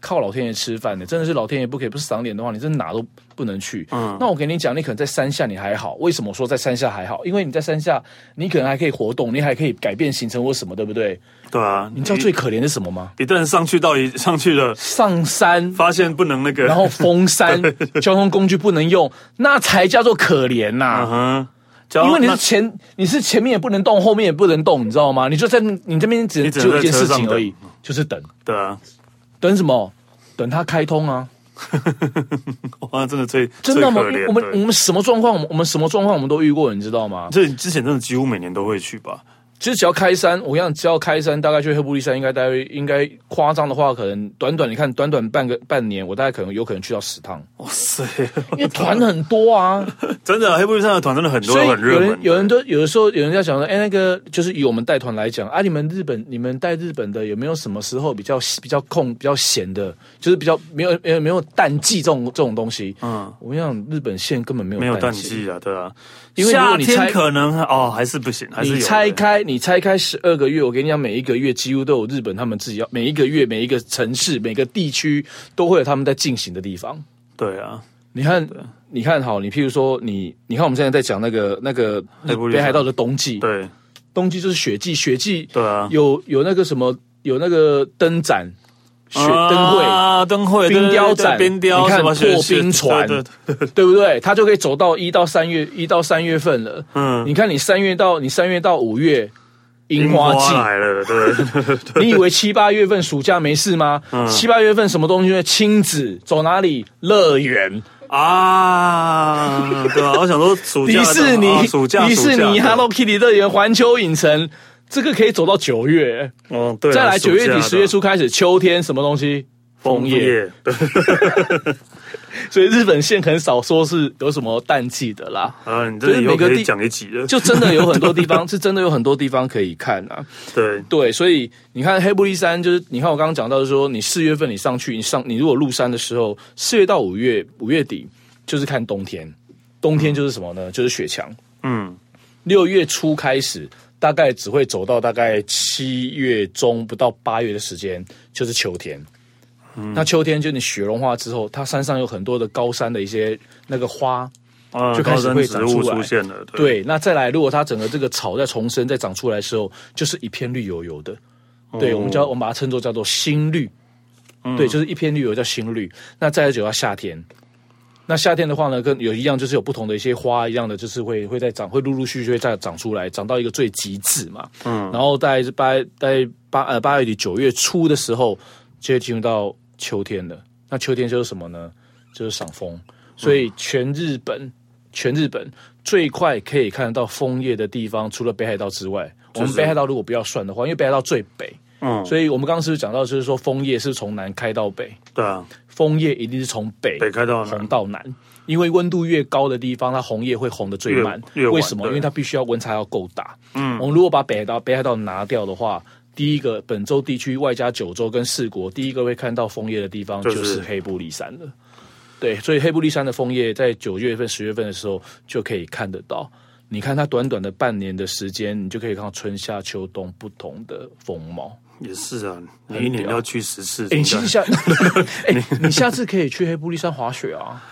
靠老天爷吃饭的，真的是老天爷不给，不是赏脸的话，你真的哪都不能去。嗯，那我给你讲，你可能在山下你还好，为什么说在山下还好？因为你在山下，你可能还可以活动，你还可以改变行程或什么，对不对？对啊。你知道最可怜的是什么吗？一旦上去到一上去了，上山发现不能那个，然后封山，<laughs> 交通工具不能用，那才叫做可怜呐、啊。嗯哼，因为你是前你是前面也不能动，后面也不能动，你知道吗？你就在你这边只能只有一件事情而已，就是等。对啊。等什么？等它开通啊！<laughs> 哇，真的最真的吗？我们我们什么状况？我们我们什么状况？我们都遇过，你知道吗？这之前真的几乎每年都会去吧。其实只要开山，我跟你讲，只要开山，大概去黑布利山，应该大概应该夸张的话，可能短短你看，短短半个半年，我大概可能有可能去到十趟。哇塞！因为团很多啊，真的黑布利山的团真的很多，很热门。有人有人都有的时候有人在讲说，哎，那个就是以我们带团来讲啊，你们日本你们带日本的有没有什么时候比较比较空比较闲的，就是比较没有没有没有淡季这种这种东西？嗯，我跟你讲，日本线根本没有没有淡季啊，对啊。因为夏天可能哦，还是不行，还是你拆开，你拆开十二个月，我跟你讲，每一个月几乎都有日本他们自己要，每一个月每一个城市每个地区都会有他们在进行的地方。对啊，你看，你看好，你譬如说，你你看我们现在在讲那个那个北海道的冬季，对，冬季就是雪季，雪季对啊，有有那个什么，有那个灯展。雪灯会。啊，灯会冰雕展，冰雕你看破冰船，对，不对？他就可以走到一到三月，一到三月份了。嗯，你看你三月到你三月到五月，樱花季花来了，对，对，对，对。你以为七八月份暑假没事吗？嗯，七八月份什么东西？亲子走哪里？乐园啊，对啊，我想说暑假迪士尼，暑假迪士尼，Hello Kitty 乐园，环球影城。这个可以走到九月，哦，对，再来九月底十月初开始，秋天什么东西？枫叶，<laughs> 所以日本线很少说是有什么淡季的啦。啊，你这每个地讲一集了，就真的有很多地方 <laughs> 是真的有很多地方可以看啊。对对，所以你看黑布利山，就是你看我刚刚讲到，就是说你四月份你上去，你上你如果入山的时候，四月到五月五月底就是看冬天，冬天就是什么呢？就是雪墙。嗯，六月初开始。大概只会走到大概七月中不到八月的时间，就是秋天。嗯，那秋天就你雪融化之后，它山上有很多的高山的一些那个花，啊，就开始会长出来。出现了，对，对，那再来，如果它整个这个草在重生再长出来的时候，就是一片绿油油的。哦，对，我们叫我们把它称作叫做新绿。嗯，对，就是一片绿油叫新绿。那再来就要夏天。那夏天的话呢，跟有一样，就是有不同的一些花一样的，就是会会在长，会陆陆续续会再长出来，长到一个最极致嘛。嗯，然后在八在八呃八月底九月初的时候，就会进入到秋天了。那秋天就是什么呢？就是赏枫。所以全日本、嗯、全日本最快可以看得到枫叶的地方，除了北海道之外，就是、我们北海道如果不要算的话，因为北海道最北。嗯，所以我们刚刚是不是讲到，就是说枫叶是从南开到北？对啊，枫叶一定是从北北开到红到南，因为温度越高的地方，它红叶会红得最慢。为什么？因为它必须要温差要够大。嗯，我们如果把北海道北海道拿掉的话，第一个本州地区外加九州跟四国，第一个会看到枫叶的地方就是黑布利山了。对，所以黑布利山的枫叶在九月份、十月份的时候就可以看得到。你看它短短的半年的时间，你就可以看到春夏秋冬不同的风貌。也是啊，你一年要去十次。你下，哎、欸，<laughs> 你下次可以去黑布利山滑雪啊！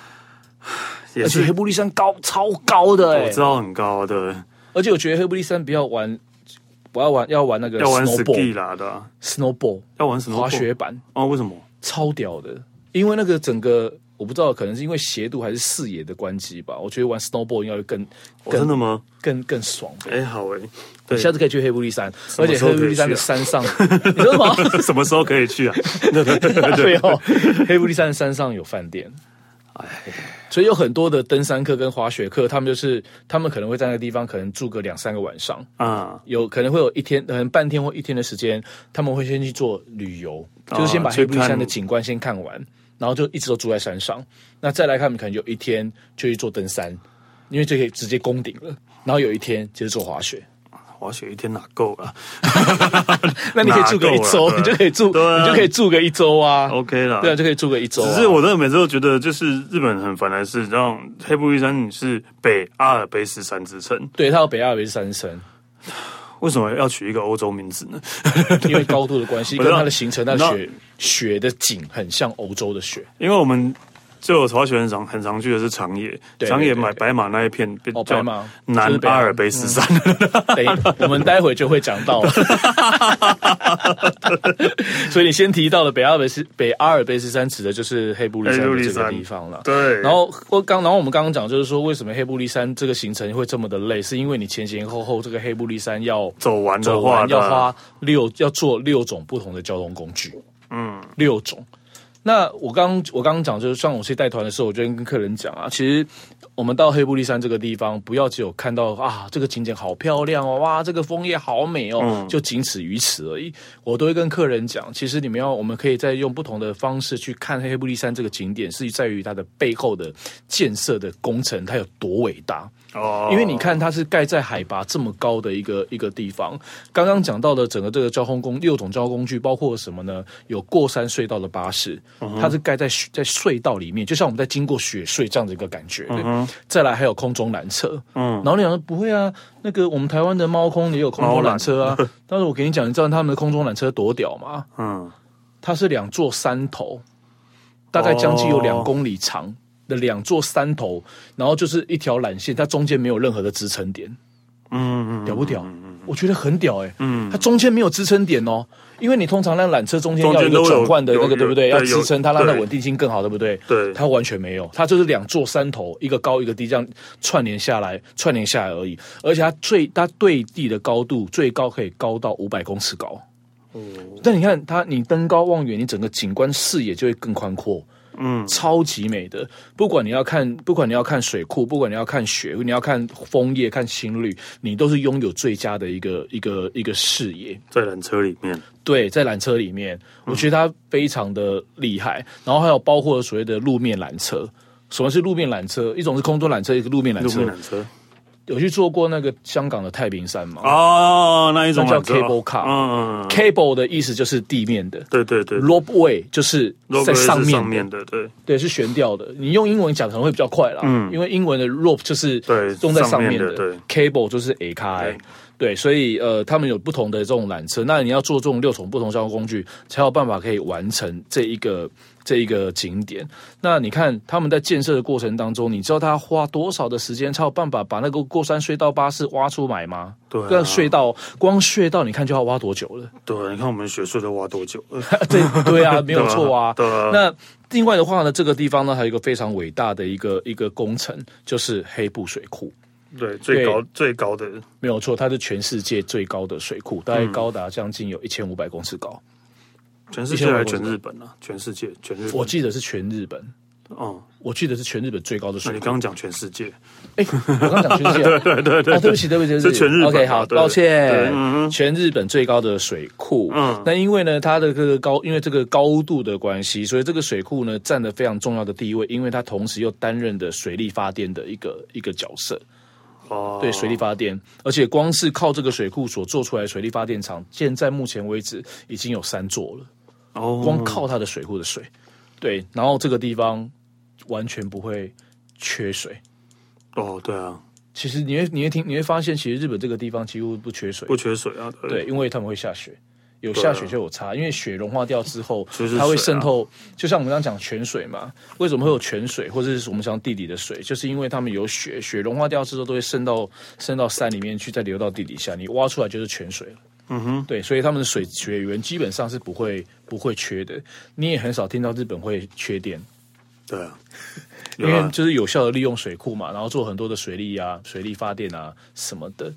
而且黑布利山高超高的、欸，哎，我知道很高的。而且我觉得黑布利山不要玩，我要玩要玩那个要玩 ski 啦的、啊、snowball 要玩什么滑雪板哦？为什么？超屌的，因为那个整个我不知道，可能是因为斜度还是视野的关系吧。我觉得玩 snowball 应该会更，真的吗？更更爽。哎，好哎，对，下次可以去黑布利山，而且黑布利山的山上，<laughs> 你说什么？<laughs> 什么时候可以去啊？<laughs> 对对对对对哦，黑布利山的山上有饭店。哎，所以有很多的登山客跟滑雪客，他们就是他们可能会在那个地方可能住个两三个晚上啊，有可能会有一天，可能半天或一天的时间，他们会先去做旅游，就是先把黑布利山的景观先看完。然后就一直都住在山上，那再来看，可能有一天就去做登山，因为就可以直接攻顶了。然后有一天就是做滑雪，滑雪一天哪够了？<laughs> 那你可以住个一周，你就可以住，你就可以住个一周啊。OK 了，对啊，就可以住个一周。只是我真的每次都觉得，就是日本很烦的是，让黑布利山是北阿尔卑斯山之称，对，它有北阿尔卑斯山之称。为什么要取一个欧洲名字呢？因为高度的关系，<laughs> 跟它的形成，那雪雪的景很像欧洲的雪。因为我们就滑雪很常很常去的是长野，长野买白马那一片哦，白马南阿尔卑斯山。等我们待会就会讲到。<laughs> <laughs> 所以你先提到了北阿尔卑斯北阿尔卑斯山，指的就是黑布利山这个地方了。对。然后我刚，然后我们刚刚讲就是说，为什么黑布利山这个行程会这么的累？是因为你前前后后这个黑布利山要走完的话，要花六要做六种不同的交通工具。嗯，六种。那我刚我刚刚讲就是，像我去带团的时候，我就跟客人讲啊，其实我们到黑布利山这个地方，不要只有看到啊这个景点好漂亮哦，哇这个枫叶好美哦，嗯、就仅此于此而已。我都会跟客人讲，其实你们要，我们可以再用不同的方式去看黑布利山这个景点，是在于它的背后的建设的工程，它有多伟大。哦，因为你看它是盖在海拔这么高的一个一个地方。刚刚讲到的整个这个交通工六种交通工具包括什么呢？有过山隧道的巴士，它是盖在在隧道里面，就像我们在经过雪隧这样的一个感觉。嗯，再来还有空中缆车。嗯，然后你讲不会啊，那个我们台湾的猫空也有空中缆车啊。<laughs> 但是我给你讲，你知道他们的空中缆车多屌吗？嗯，它是两座山头，大概将近有两公里长。的两座山头，然后就是一条缆线，它中间没有任何的支撑点，嗯嗯，屌不屌？我觉得很屌哎、欸，嗯，它中间没有支撑点哦，因为你通常让缆车中间要有一个转换的那个，对不对？要支撑它，让它稳定性更好，对不对？对，它完全没有，它就是两座山头，一个高一个低，这样串联下来，串联下来而已。而且它最它对地的高度最高可以高到五百公尺高，哦。但你看它，你登高望远，你整个景观视野就会更宽阔。嗯，超级美的。不管你要看，不管你要看水库，不管你要看雪，你要看枫叶、看青绿，你都是拥有最佳的一个一个一个视野。在缆车里面，对，在缆车里面，我觉得它非常的厉害。嗯、然后还有包括所谓的路面缆车。什么是路面缆车？一种是空中缆车，一个路面缆车。路面缆车。有去坐过那个香港的太平山吗？哦，那一种叫 cable car。嗯嗯。cable 的意思就是地面的。对对对。Ropeway 就是在上面，上面的，对对，是悬吊的。你用英文讲可能会比较快啦，嗯，因为英文的 rope 就是对，种在上面的，对，cable 就是 A 开。对，所以呃，他们有不同的这种缆车，那你要做这种六种不同交通工具，才有办法可以完成这一个这一个景点。那你看他们在建设的过程当中，你知道他花多少的时间才有办法把那个过山隧道巴士挖出来吗？对、啊，那隧道光隧道你看就要挖多久了？对，你看我们学隧都挖多久了？<laughs> 对对啊，没有错 <laughs> 啊。对啊。那另外的话呢，这个地方呢还有一个非常伟大的一个一个工程，就是黑布水库。对，最高最高的没有错，它是全世界最高的水库，大概高达将近有一千五百公尺高。全世界还是全日本啊？全世界，全日本。我记得是全日本。哦，我记得是全日本最高的水库。你刚刚讲全世界？哎，我刚刚讲全世界。<laughs> 对对对对。哦，对不起，对不起，对不起，是全日本。OK，好，抱歉。全日本最高的水库。嗯。那因为呢，它的这个高，因为这个高度的关系，所以这个水库呢占了非常重要的地位，因为它同时又担任的水力发电的一个一个角色。哦，对，水力发电，而且光是靠这个水库所做出来的水力发电厂，现在目前为止已经有三座了。哦，光靠它的水库的水，对，然后这个地方完全不会缺水。哦，对啊，其实你会你会听你会发现，其实日本这个地方几乎不缺水，不缺水啊，对，对，因为他们会下雪。有下雪就有差，因为雪融化掉之后，它会渗透。就像我们刚刚讲泉水嘛，为什么会有泉水，或者是我们讲地底的水，就是因为他们有雪，雪融化掉之后都会渗到渗到山里面去，再流到地底下，你挖出来就是泉水了。嗯哼，对，所以他们的水水源基本上是不会不会缺的。你也很少听到日本会缺电。对 <laughs> 啊，因为就是有效的利用水库嘛，然后做很多的水利啊、水利发电啊什么的。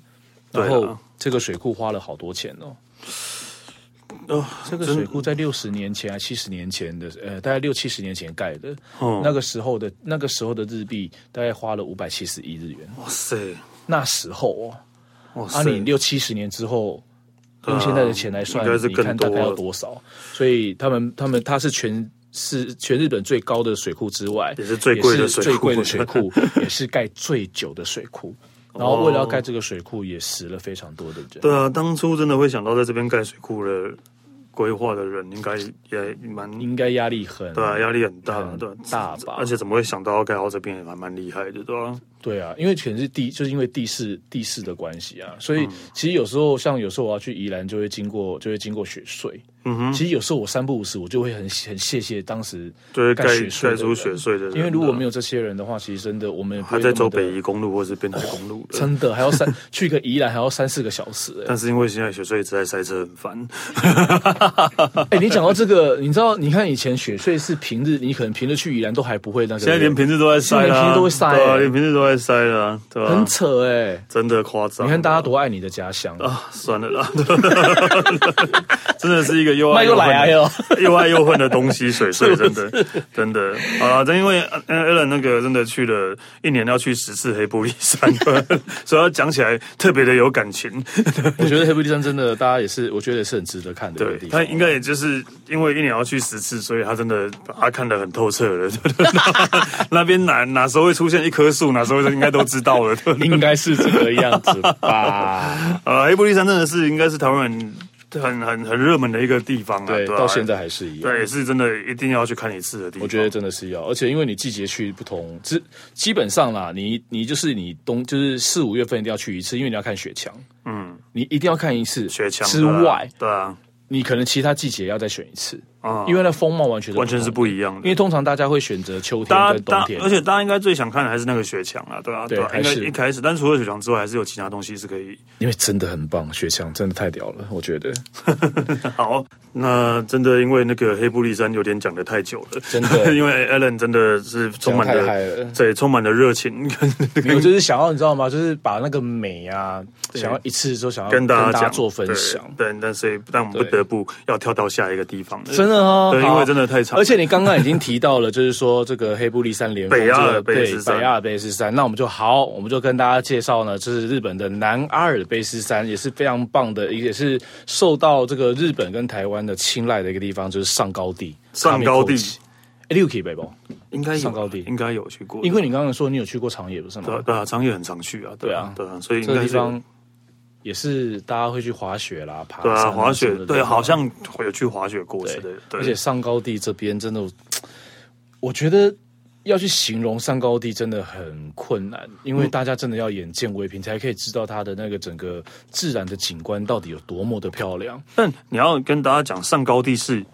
然后这个水库花了好多钱哦。哦，这个水库在六十年前还七十年前的，呃，大概六七十年前盖的。哦，那个时候的那个时候的日币大概花了五百七十亿日元。哇塞，那时候哦，哇塞，啊，你六七十年之后用现在的钱来算，你看大概要多少？所以他们他们他是全是全日本最高的水库之外，也是最贵的水库，最贵的水库，也是盖最久的水库。<laughs> 然后为了要盖这个水库，也死了非常多的人。对啊，当初真的会想到在这边盖水库的。规划的人应该也蛮应该压力很对啊，压力很大，很对大吧？而且怎么会想到要盖好这边也蛮蛮厉害的，对吧？对啊，因为全是地，就是因为地势地势的关系啊，所以其实有时候像有时候我要去宜兰，就会经过就会经过雪隧。嗯哼，其实有时候我三不五时，我就会很很谢谢当时就是盖盖出雪隧的人，因为如果没有这些人的话，其实真的我们还在走北宜公路或是滨海公路，真的还要三 <laughs> 去个宜兰还要三四个小时。但是因为现在雪隧一直在塞车，很烦。<laughs> 哎，你讲到这个，你知道？你看以前雪隧是平日，你可能平日去宜兰都还不会那个，现在连平日都在塞，连平日都会塞，连平日都在塞了，对吧？很扯哎，真的夸张。你看大家多爱你的家乡啊！算了啦，<laughs> 真的是一个又爱又恨。又爱又恨 <laughs> 的东西，<laughs> 水水真的真的啊！真因为 Alan 那个真的去了一年要去十次黑布利山，<laughs> 所以他讲起来特别的有感情。我觉得黑布利山真的，大家也是，我觉得也是很值得看的。对，他应该也就是因为一年要去十次，所以他真的把他看得很透彻了。那边哪哪时候会出现一棵树，哪时候应该都知道了。应该是这个样子吧？啊，黑布利山真的是应该是台湾人。很很很热门的一个地方啊，对，到现在还是一样，对，也是真的一定要去看一次的地方。我觉得真的是要，而且因为你季节去不同，基基本上啦，你你就是你冬就是四五月份一定要去一次，因为你要看雪墙，嗯，你一定要看一次雪墙之外，对啊，你可能其他季节要再选一次。啊，因为那风貌完全完全是不一样的。因为通常大家会选择秋天跟冬天，而且大家应该最想看的还是那个雪墙啊，对啊，对，应该一开始，但除了雪墙之外，还是有其他东西是可以。因为真的很棒，雪墙真的太屌了，我觉得。<laughs> 好，那真的因为那个黑布利山有点讲的太久了，真的，<laughs> 因为 Alan 真的是充满了，对，充满了热情。我 <laughs> 就是想要你知道吗？就是把那个美啊，想要一次都想要跟大家讲做分享。对，但是但我们不得不要跳到下一个地方。真的哦，对，因为真的太长。而且你刚刚已经提到了，就是说这个黑布利三连峰，北阿尔卑斯山。那我们就好，我们就跟大家介绍呢，这是日本的南阿尔卑斯山，也是非常棒的，也是受到这个日本跟台湾的青睐的一个地方，就是上高地。上高地，哎，六 K 北不？应该上高地应该有去过，因为你刚刚说你有去过长野，不是吗？对对啊，长野很常去啊，对啊，对啊，所以这个地方。也是大家会去滑雪啦，爬对啊，滑雪对，好像会有去滑雪过之类的。对，而且上高地这边真的，我觉得要去形容上高地真的很困难，因为大家真的要眼见为凭，才可以知道它的那个整个自然的景观到底有多么的漂亮。但你要跟大家讲，上高地是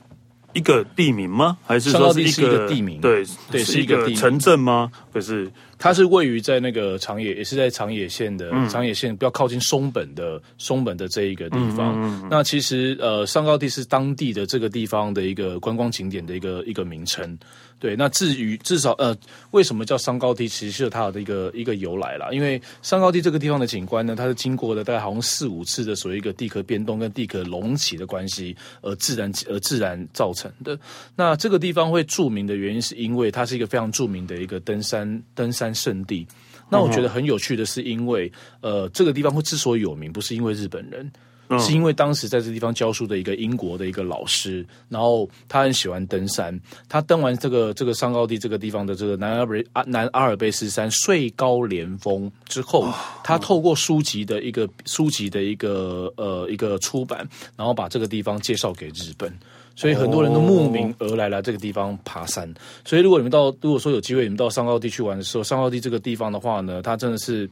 一个地名吗？还是说是一个地名？对对，是一个城镇吗？不是。它是位于在那个长野，也是在长野县的、嗯、长野县比较靠近松本的松本的这一个地方。嗯嗯嗯、那其实呃，上高地是当地的这个地方的一个观光景点的一个一个名称。对，那至于至少呃，为什么叫上高地，其实是它的一个一个由来啦。因为上高地这个地方的景观呢，它是经过了大概好像四五次的所谓一个地壳变动跟地壳隆起的关系而自然而自然造成的。那这个地方会著名的原因，是因为它是一个非常著名的一个登山登山。圣地，那我觉得很有趣的是，因为呃，这个地方会之所以有名，不是因为日本人，是因为当时在这地方教书的一个英国的一个老师，然后他很喜欢登山，他登完这个这个上高地这个地方的这个南阿尔卑南阿尔卑斯山穗高连峰之后，他透过书籍的一个书籍的一个呃一个出版，然后把这个地方介绍给日本。所以很多人都慕名而来来这个地方爬山。所以如果你们到，如果说有机会你们到上高地去玩的时候，上高地这个地方的话呢，它真的是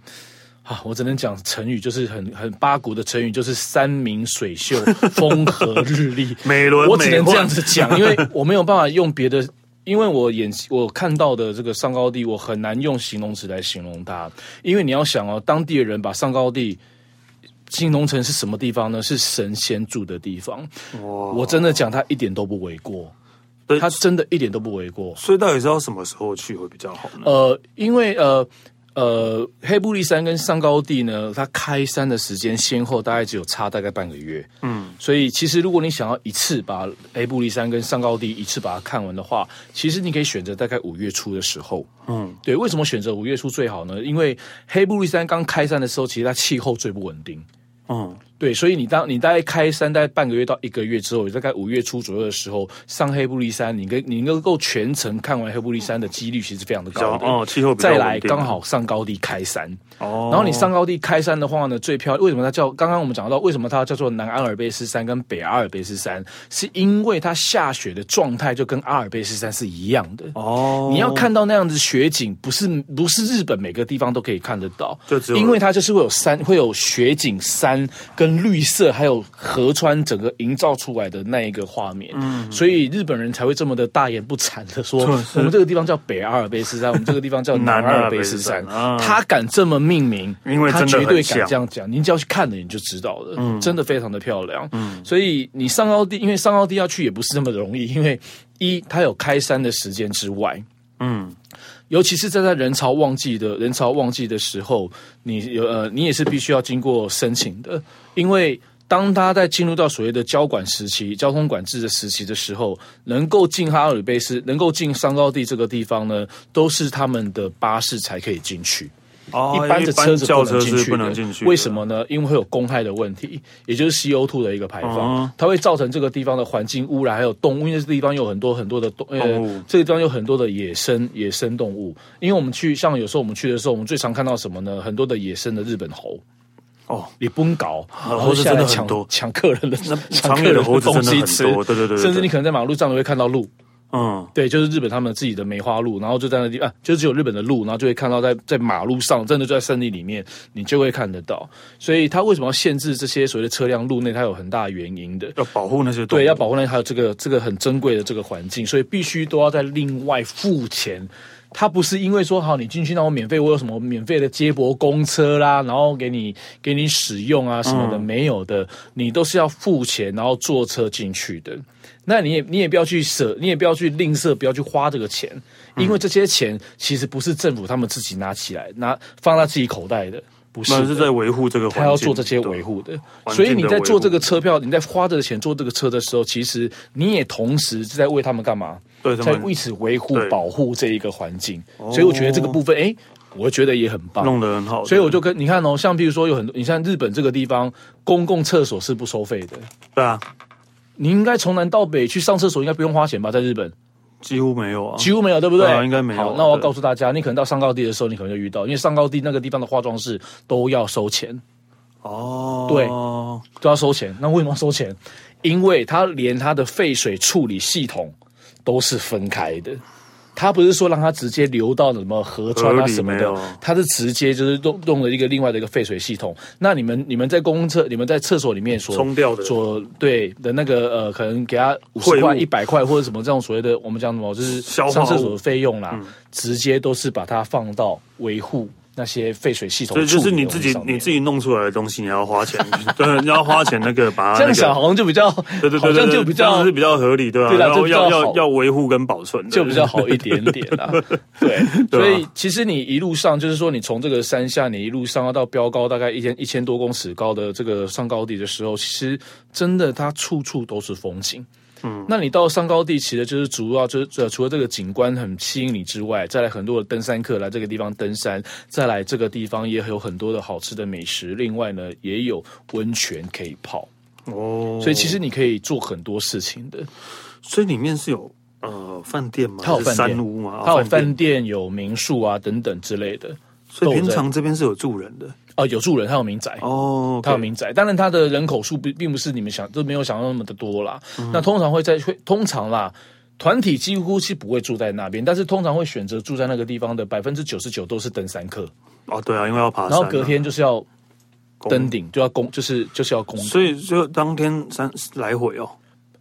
啊，我只能讲成语，就是很很八股的成语，就是山明水秀、<laughs> 风和日丽、美轮。我只能这样子讲，因为我没有办法用别的，因为我眼我看到的这个上高地，我很难用形容词来形容它，因为你要想哦，当地的人把上高地。形容成是什么地方呢？是神仙住的地方。哇我真的讲，它一点都不为过。对它真的一点都不为过。所以到底是要什么时候去会比较好呢？呃，因为呃。呃，黑布利山跟上高地呢，它开山的时间先后大概只有差大概半个月。嗯，所以其实如果你想要一次把黑布利山跟上高地一次把它看完的话，其实你可以选择大概五月初的时候。嗯，对，为什么选择五月初最好呢？因为黑布利山刚开山的时候，其实它气候最不稳定。嗯。对，所以你当你大概开山大概半个月到一个月之后，大概五月初左右的时候上黑布利山，你跟你能够全程看完黑布利山的几率其实非常的高的。哦，气候再来刚好上高地开山。哦，然后你上高地开山的话呢，最漂亮。为什么它叫？刚刚我们讲到为什么它叫做南阿尔卑斯山跟北阿尔卑斯山，是因为它下雪的状态就跟阿尔卑斯山是一样的。哦，你要看到那样子雪景，不是不是日本每个地方都可以看得到，就只有因为它就是会有山，会有雪景山跟。跟绿色还有河川整个营造出来的那一个画面，嗯，所以日本人才会这么的大言不惭的说，我们这个地方叫北阿尔卑斯山，我们这个地方叫南阿尔卑斯山。他敢这么命名，因为他绝对敢这样讲。您只要去看了，你就知道了，嗯，真的非常的漂亮。嗯，所以你上高地，因为上高地要去也不是那么容易，因为一它有开山的时间之外，嗯。尤其是在在人潮旺季的人潮旺季的时候，你有呃，你也是必须要经过申请的，因为当他在进入到所谓的交管时期、交通管制的时期的时候，能够进哈尔卑斯、能够进上高地这个地方呢，都是他们的巴士才可以进去。哦，一般的车子不能进去，为什么呢？因为会有公害的问题，也就是 C O two 的一个排放，它会造成这个地方的环境污染，还有动物，因为这个地方有很多很多的动，呃，这个地方有很多的野生野生动物。因为我们去，像有时候我们去的时候，我们最常看到什么呢？很多的野生的日本猴。哦，你不用搞，猴子真的很多，抢客人的 <laughs> 抢客人的东西吃，对对对，甚至你可能在马路上都会看到鹿。嗯，对，就是日本他们自己的梅花鹿，然后就在那地方，啊，就只有日本的鹿，然后就会看到在在马路上，真的就在森林里面，你就会看得到。所以他为什么要限制这些所谓的车辆路内？它有很大的原因的，要保护那些对，要保护那些还有这个这个很珍贵的这个环境，所以必须都要在另外付钱。他不是因为说好你进去让我免费，我有什么免费的接驳公车啦，然后给你给你使用啊什么的，没有的，你都是要付钱，然后坐车进去的。那你也你也不要去舍，你也不要去吝啬，不要去花这个钱，因为这些钱其实不是政府他们自己拿起来拿放在自己口袋的，不是，是在维护这个，他要做这些维护的。所以你在做这个车票，你在花这个钱做这个车的时候，其实你也同时是在为他们干嘛？对，在为此维护保护这一个环境。所以我觉得这个部分，哎，我觉得也很棒，弄得很好。所以我就跟你看哦，像比如说有很多，你像日本这个地方，公共厕所是不收费的，对啊。你应该从南到北去上厕所，应该不用花钱吧？在日本，几乎没有啊，几乎没有，对不对？对啊，应该没有。好，那我要告诉大家，你可能到上高地的时候，你可能就遇到，因为上高地那个地方的化妆室都要收钱。哦，对，都要收钱。那为什么要收钱？因为它连它的废水处理系统都是分开的。他不是说让它直接流到什么河川啊什么的，他是直接就是用用了一个另外的一个废水系统。那你们你们在公共厕，你们在厕所里面所冲掉的所对的那个呃，可能给他五十块、一百块或者什么这种所谓的我们讲什么就是上厕所的费用啦，直接都是把它放到维护。那些废水系统，所以就是你自己你自己弄出来的东西，你要花钱，<laughs> 对，你要花钱那个把它这样想好像就比较，对对对，这样就比较是比较合理，对吧？对啦，就要要要维护跟保存，就比较好一点点啦。<laughs> 对，所以其实你一路上就是说，你从这个山下，你一路上要到标高大概一千一千多公尺高的这个上高地的时候，其实真的它处处都是风景。嗯，那你到上高地，其实就是主要就是除了这个景观很吸引你之外，再来很多的登山客来这个地方登山，再来这个地方也有很多的好吃的美食，另外呢也有温泉可以泡哦，所以其实你可以做很多事情的。所以里面是有呃饭店吗？它有饭店，山屋吗？它有饭店、有民宿啊等等之类的。所以平常这边是有住人的。哦、呃，有住人，他有民宅哦，他有民宅。当然，他的人口数并并不是你们想都没有想到那么的多啦。嗯、那通常会在会通常啦，团体几乎是不会住在那边，但是通常会选择住在那个地方的百分之九十九都是登山客。哦，对啊，因为要爬山，然后隔天就是要登顶，就要攻，就是就是要攻。所以就当天三来回哦。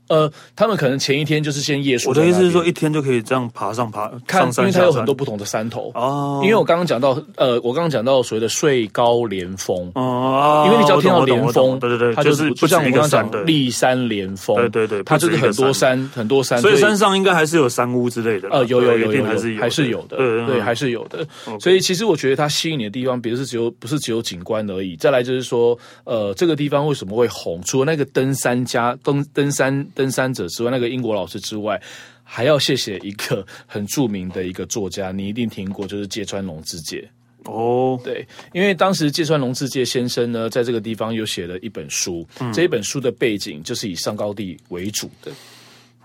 呃，他们可能前一天就是先夜宿。我的意思是说，一天就可以这样爬上爬看，因为它有很多不同的山头哦。因为我刚刚讲到，呃，我刚刚讲到所谓的睡高连峰哦，因为你只要听到连峰，对对对，它就是不像我刚刚讲立山连峰，对对对，它就是很多山很多山，所以山上应该还是有山屋之类的。呃，有有有有还是有还是有的，对对，还是有的。所以其实我觉得它吸引你的地方，不是只有不是只有景观而已。再来就是说，呃，这个地方为什么会红？除了那个登山家登登山登山者之外，那个英国老师之外，还要谢谢一个很著名的一个作家，你一定听过，就是芥川龙之介。哦，对，因为当时芥川龙之介先生呢，在这个地方有写了一本书，嗯、这一本书的背景就是以上高地为主的。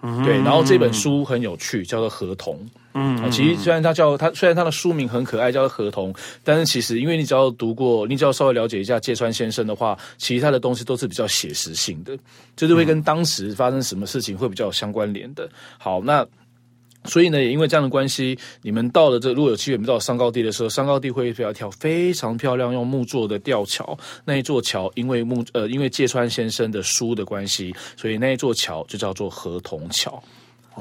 嗯、对，然后这本书很有趣，叫做《河童》。嗯，其实虽然它叫它，虽然它的书名很可爱，叫做《河童》，但是其实因为你只要读过，你只要稍微了解一下芥川先生的话，其实他的东西都是比较写实性的，就是会跟当时发生什么事情会比较有相关联的。好，那。所以呢，也因为这样的关系，你们到了这如果有机会，你们到了上高地的时候，上高地会有一条非常漂亮用木做的吊桥。那一座桥因为木呃，因为芥川先生的书的关系，所以那一座桥就叫做河童桥。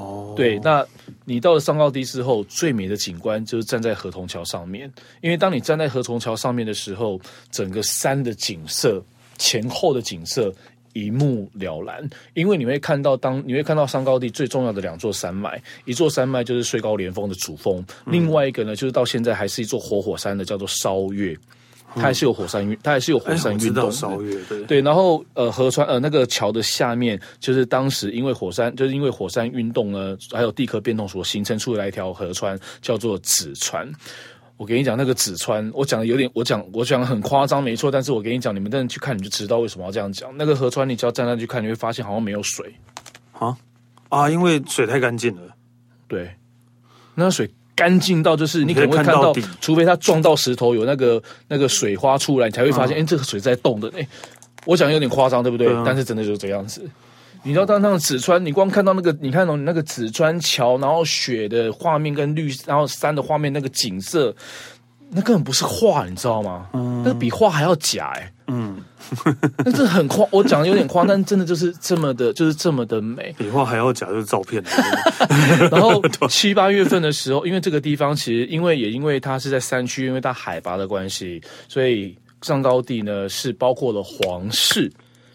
哦，对，那你到了上高地之后，最美的景观就是站在河童桥上面，因为当你站在河童桥上面的时候，整个山的景色，前后的景色。一目了然，因为你会看到当你会看到上高地最重要的两座山脉，一座山脉就是穗高连峰的主峰，另外一个呢就是到现在还是一座活火，火山的叫做烧月，它还是有火山运，它还是有火山运动。对对，然后呃河川呃那个桥的下面就是当时因为火山就是因为火山运动呢，还有地壳变动所形成出来一条河川，叫做紫川。我跟你讲那个紫川，我讲的有点，我讲我讲的很夸张，没错。但是我跟你讲，你们真的去看，你就知道为什么要这样讲。那个河川，你只要站上去看，你会发现好像没有水啊啊，因为水太干净了。对，那水干净到就是你可能会看到，看到除非它撞到石头有那个那个水花出来，你才会发现，哎、嗯，这个水在动的。哎，我讲的有点夸张，对不对？但是真的就是这样子。你知道，当那个紫川，你光看到那个，你看到那个紫川桥，然后雪的画面跟绿，然后山的画面，那个景色，那根本不是画，你知道吗？嗯，那个比画还要假，哎，嗯，那这很夸，我讲的有点夸，但真的就是这么的，就是这么的美，比画还要假，就是照片。<laughs> 然后 <laughs> 七八月份的时候，因为这个地方其实，因为也因为它是在山区，因为它海拔的关系，所以上高地呢是包括了皇室。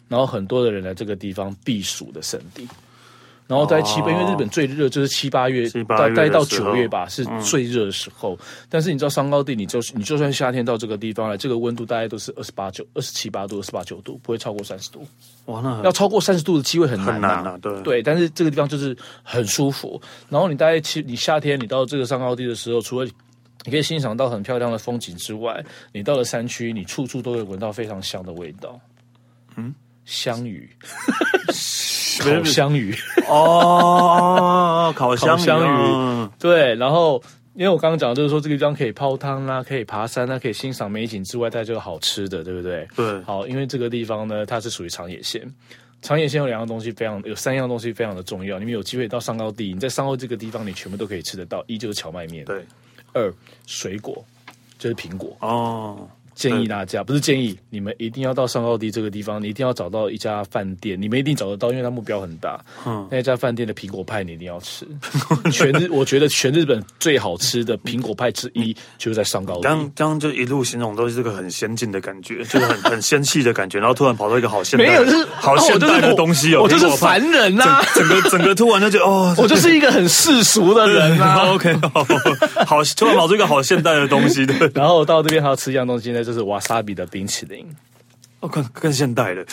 然后很多的人来这个地方避暑的圣地，然后在七八，因为日本最热就是七八月，大概到九月吧，是最热的时候。但是你知道上高地，你就你就算夏天到这个地方来，这个温度大概都是二十八九、二十七八度、二十八九度，不会超过三十度。哇，那要超过三十度的机会很难啊，对对。但是这个地方就是很舒服。然后你大概七，你夏天你到这个上高地的时候，除了你可以欣赏到很漂亮的风景之外，你到了山区，你处处都会闻到非常香的味道。嗯。香鱼，烤香鱼哦，烤香鱼，对。然后，因为我刚刚讲的就是说，这个地方可以泡汤啦，可以爬山啦，可以欣赏美景之外，带这个好吃的，对不对？对。好，因为这个地方呢，它是属于长野县。长野县有两样东西非常，有三样东西非常的重要。你们有机会到上高地，你在上高这个地方，你全部都可以吃得到。一就是荞麦面，对。二水果，就是苹果。哦。建议大家不是建议你们一定要到上高地这个地方，你一定要找到一家饭店，你们一定找得到，因为它目标很大。嗯，那家饭店的苹果派你一定要吃。<laughs> 全日我觉得全日本最好吃的苹果派之一就是在上高地。刚刚就一路形容都是这个很先进的感觉，就是很 <laughs> 很仙气的感觉，然后突然跑到一个好现代，没有就是好现代的东西哦，我就是凡人呐，整个整个突然就觉得哦，<laughs> 我就是一个很世俗的人啊。OK，好，好，突然跑出一个好现代的东西，对。然后到这边还要吃一样东西呢，就是瓦萨比的。冰淇淋，哦，更更现代的，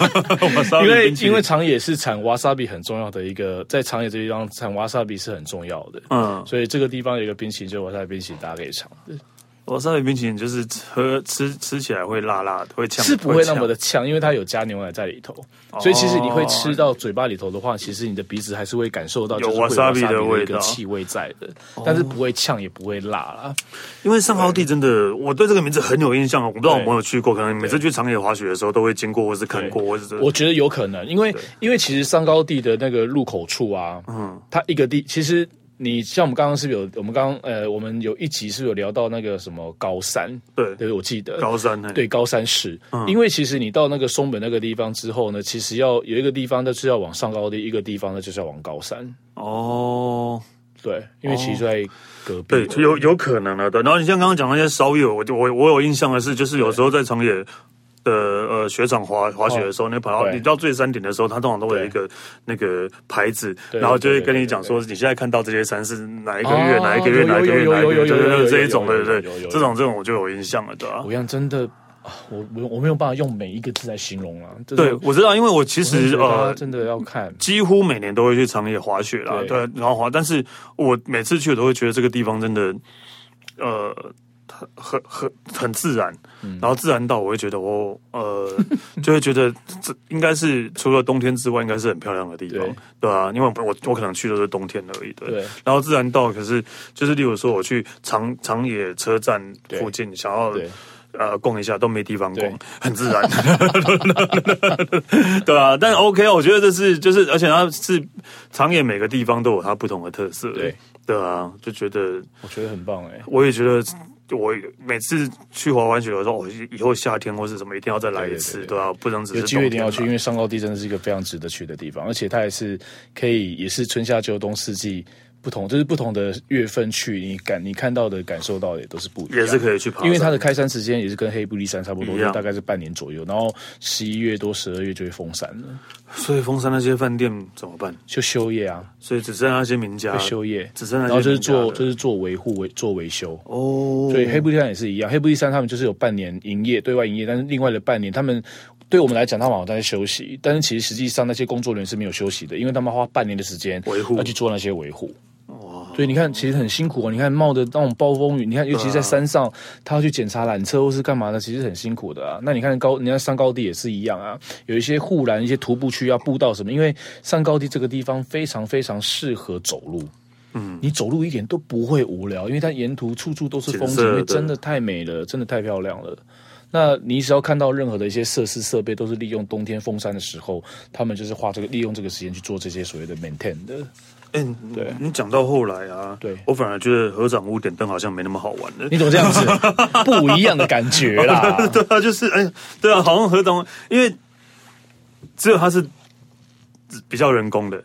<laughs> 因为因为长野是产瓦萨比很重要的一个，在长野这地方产瓦萨比是很重要的，嗯，所以这个地方有一个冰淇淋，就是瓦萨比冰淇淋，大家可以尝。瓦萨比冰淇淋就是喝吃吃起来会辣辣的，会呛，是不会那么的呛，因为它有加牛奶在里头，所以其实你会吃到嘴巴里头的话，其实你的鼻子还是会感受到有瓦萨比的味道，气味在的，但是不会呛也不会辣啦。因为上高地真的，我对这个名字很有印象，我不知道我有没有去过，可能每次去长野滑雪的时候都会经过或是看过，或是我觉得有可能，因为因为其实上高地的那个入口处啊，嗯，它一个地其实。你像我们刚刚是不是有我们刚刚呃，我们有一集是有聊到那个什么高山？对，对，我记得高山对高山市，嗯、因为其实你到那个松本那个地方之后呢，其实要有一个地方那是要往上高地，一个地方呢就是要往高山。哦，对，因为其实在隔壁，哦、对，有有可能啊。对，然后你像刚刚讲那些烧友，我就我我有印象的是，就是有时候在长野。的呃雪场滑滑雪的时候，你跑到你到最山顶的时候，它通常都会有一个那个牌子，然后就会跟你讲说，你现在看到这些山是哪一个月哪一个月哪一个月哪一个月，就是这一种，对对对，这种这种我就有印象了，对吧？我讲真的，我我我没有办法用每一个字来形容啊。对，我知道，因为我其实呃真的要看，几乎每年都会去长野滑雪啦，对，然后滑，但是我每次去我都会觉得这个地方真的呃。很很很自然，然后自然到我会觉得我呃，就会觉得这应该是除了冬天之外，应该是很漂亮的地方，对，对啊，因为我我可能去的是冬天而已，对。对然后自然到，可是就是例如说我去长长野车站附近，想要呃逛一下都没地方逛，很自然，<laughs> 对啊。但 OK，我觉得这是就是，而且它是长野每个地方都有它不同的特色，对对啊，就觉得我觉得很棒哎，我也觉得。我每次去滑完雪的时候，我以后夏天或是什么一定要再来一次，对，啊，不能只是有机会一定要去，因为上高地真的是一个非常值得去的地方，而且它也是可以，也是春夏秋冬四季不同，就是不同的月份去，你感你看到的、感受到的也都是不一样，也是可以去爬，因为它的开山时间也是跟黑布利山差不多，样大概是半年左右，然后十一月多、十二月就会封山了。所以封山那些饭店怎么办？就休业啊！所以只剩那些名家休业，只剩然后就是做就是做维护维做维修哦。所以黑布利山也是一样，黑布利山他们就是有半年营业对外营业，但是另外的半年他们对我们来讲，他们好像在休息，但是其实实际上那些工作人员是没有休息的，因为他们花半年的时间维护要去做那些维护。所以你看，其实很辛苦哦。你看冒着那种暴风雨，你看，尤其是在山上，他要去检查缆车或是干嘛的，其实很辛苦的啊。那你看高，你看上高地也是一样啊。有一些护栏、一些徒步区要步道什么，因为上高地这个地方非常非常适合走路。嗯，你走路一点都不会无聊，因为它沿途处处都是风景，因为真的太美了，真的太漂亮了。那你只要看到任何的一些设施设备，都是利用冬天封山的时候，他们就是花这个利用这个时间去做这些所谓的 maintain 的。哎，欸、对你讲到后来啊，对我反而觉得合掌屋点灯好像没那么好玩了。你怎么这样子？<laughs> 不一样的感觉啦。<laughs> 对啊，就是哎，对啊，好像合掌，因为只有它是比较人工的。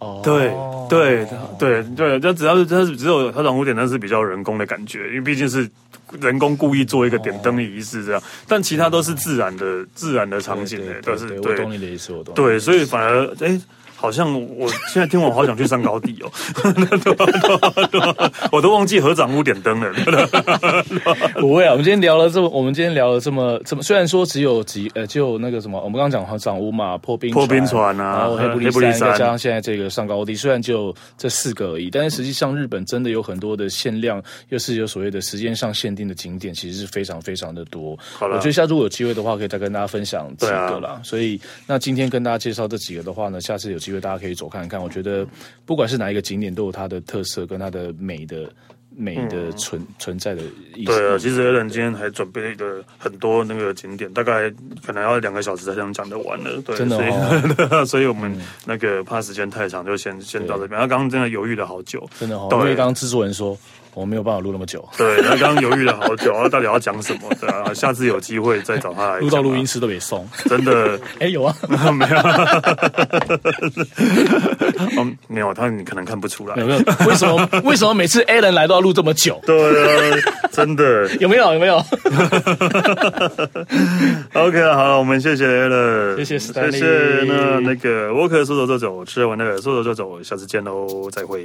哦，对对对对，就只要是它是只有合掌屋点灯是比较人工的感觉，因为毕竟是人工故意做一个点灯的仪式这样，但其他都是自然的自然的场景的，都是对。我懂你的意思，我懂。对，所以反而哎。好像我现在听完，好想去上高地哦，<laughs> 我都忘记合掌屋点灯了。<laughs> 不会啊，我们今天聊了这么，我们今天聊了这么这么，虽然说只有几呃，就那个什么，我们刚刚讲合掌屋嘛，破冰破冰船啊，然后黑部立山，再加上现在这个上高地，虽然就这四个而已，但是实际上日本真的有很多的限量，又是有所谓的时间上限定的景点，其实是非常非常的多。好了，我觉得下次如果有机会的话，可以再跟大家分享几个啦。所以那今天跟大家介绍这几个的话呢，下次有机会。大家可以走看看，我觉得不管是哪一个景点，都有它的特色跟它的美的美的存、嗯、存在的意思。对啊，其实 Allen 今天还准备了很多那个景点，大概可能要两个小时才能讲得完了。对，真的、哦，所以 <laughs> 我们那个怕时间太长，就先先到这边。他刚刚真的犹豫了好久，真的、哦，对因为刚刚制作人说。我没有办法录那么久，对，他刚刚犹豫了好久，到底要讲什么？对啊，下次有机会再找他来录到录音师都没送，真的。哎，有啊，<laughs> 没有，嗯，<laughs> 没有，他你可能看不出来，有没有？为什么？为什么每次 Allen 来都要录这么久？对啊，真的，有没有？有没有？<laughs> OK，好了，我们谢谢 Allen，谢谢史丹利，谢谢那那个沃克说走就走，吃完那个说走就走，下次见喽，再会。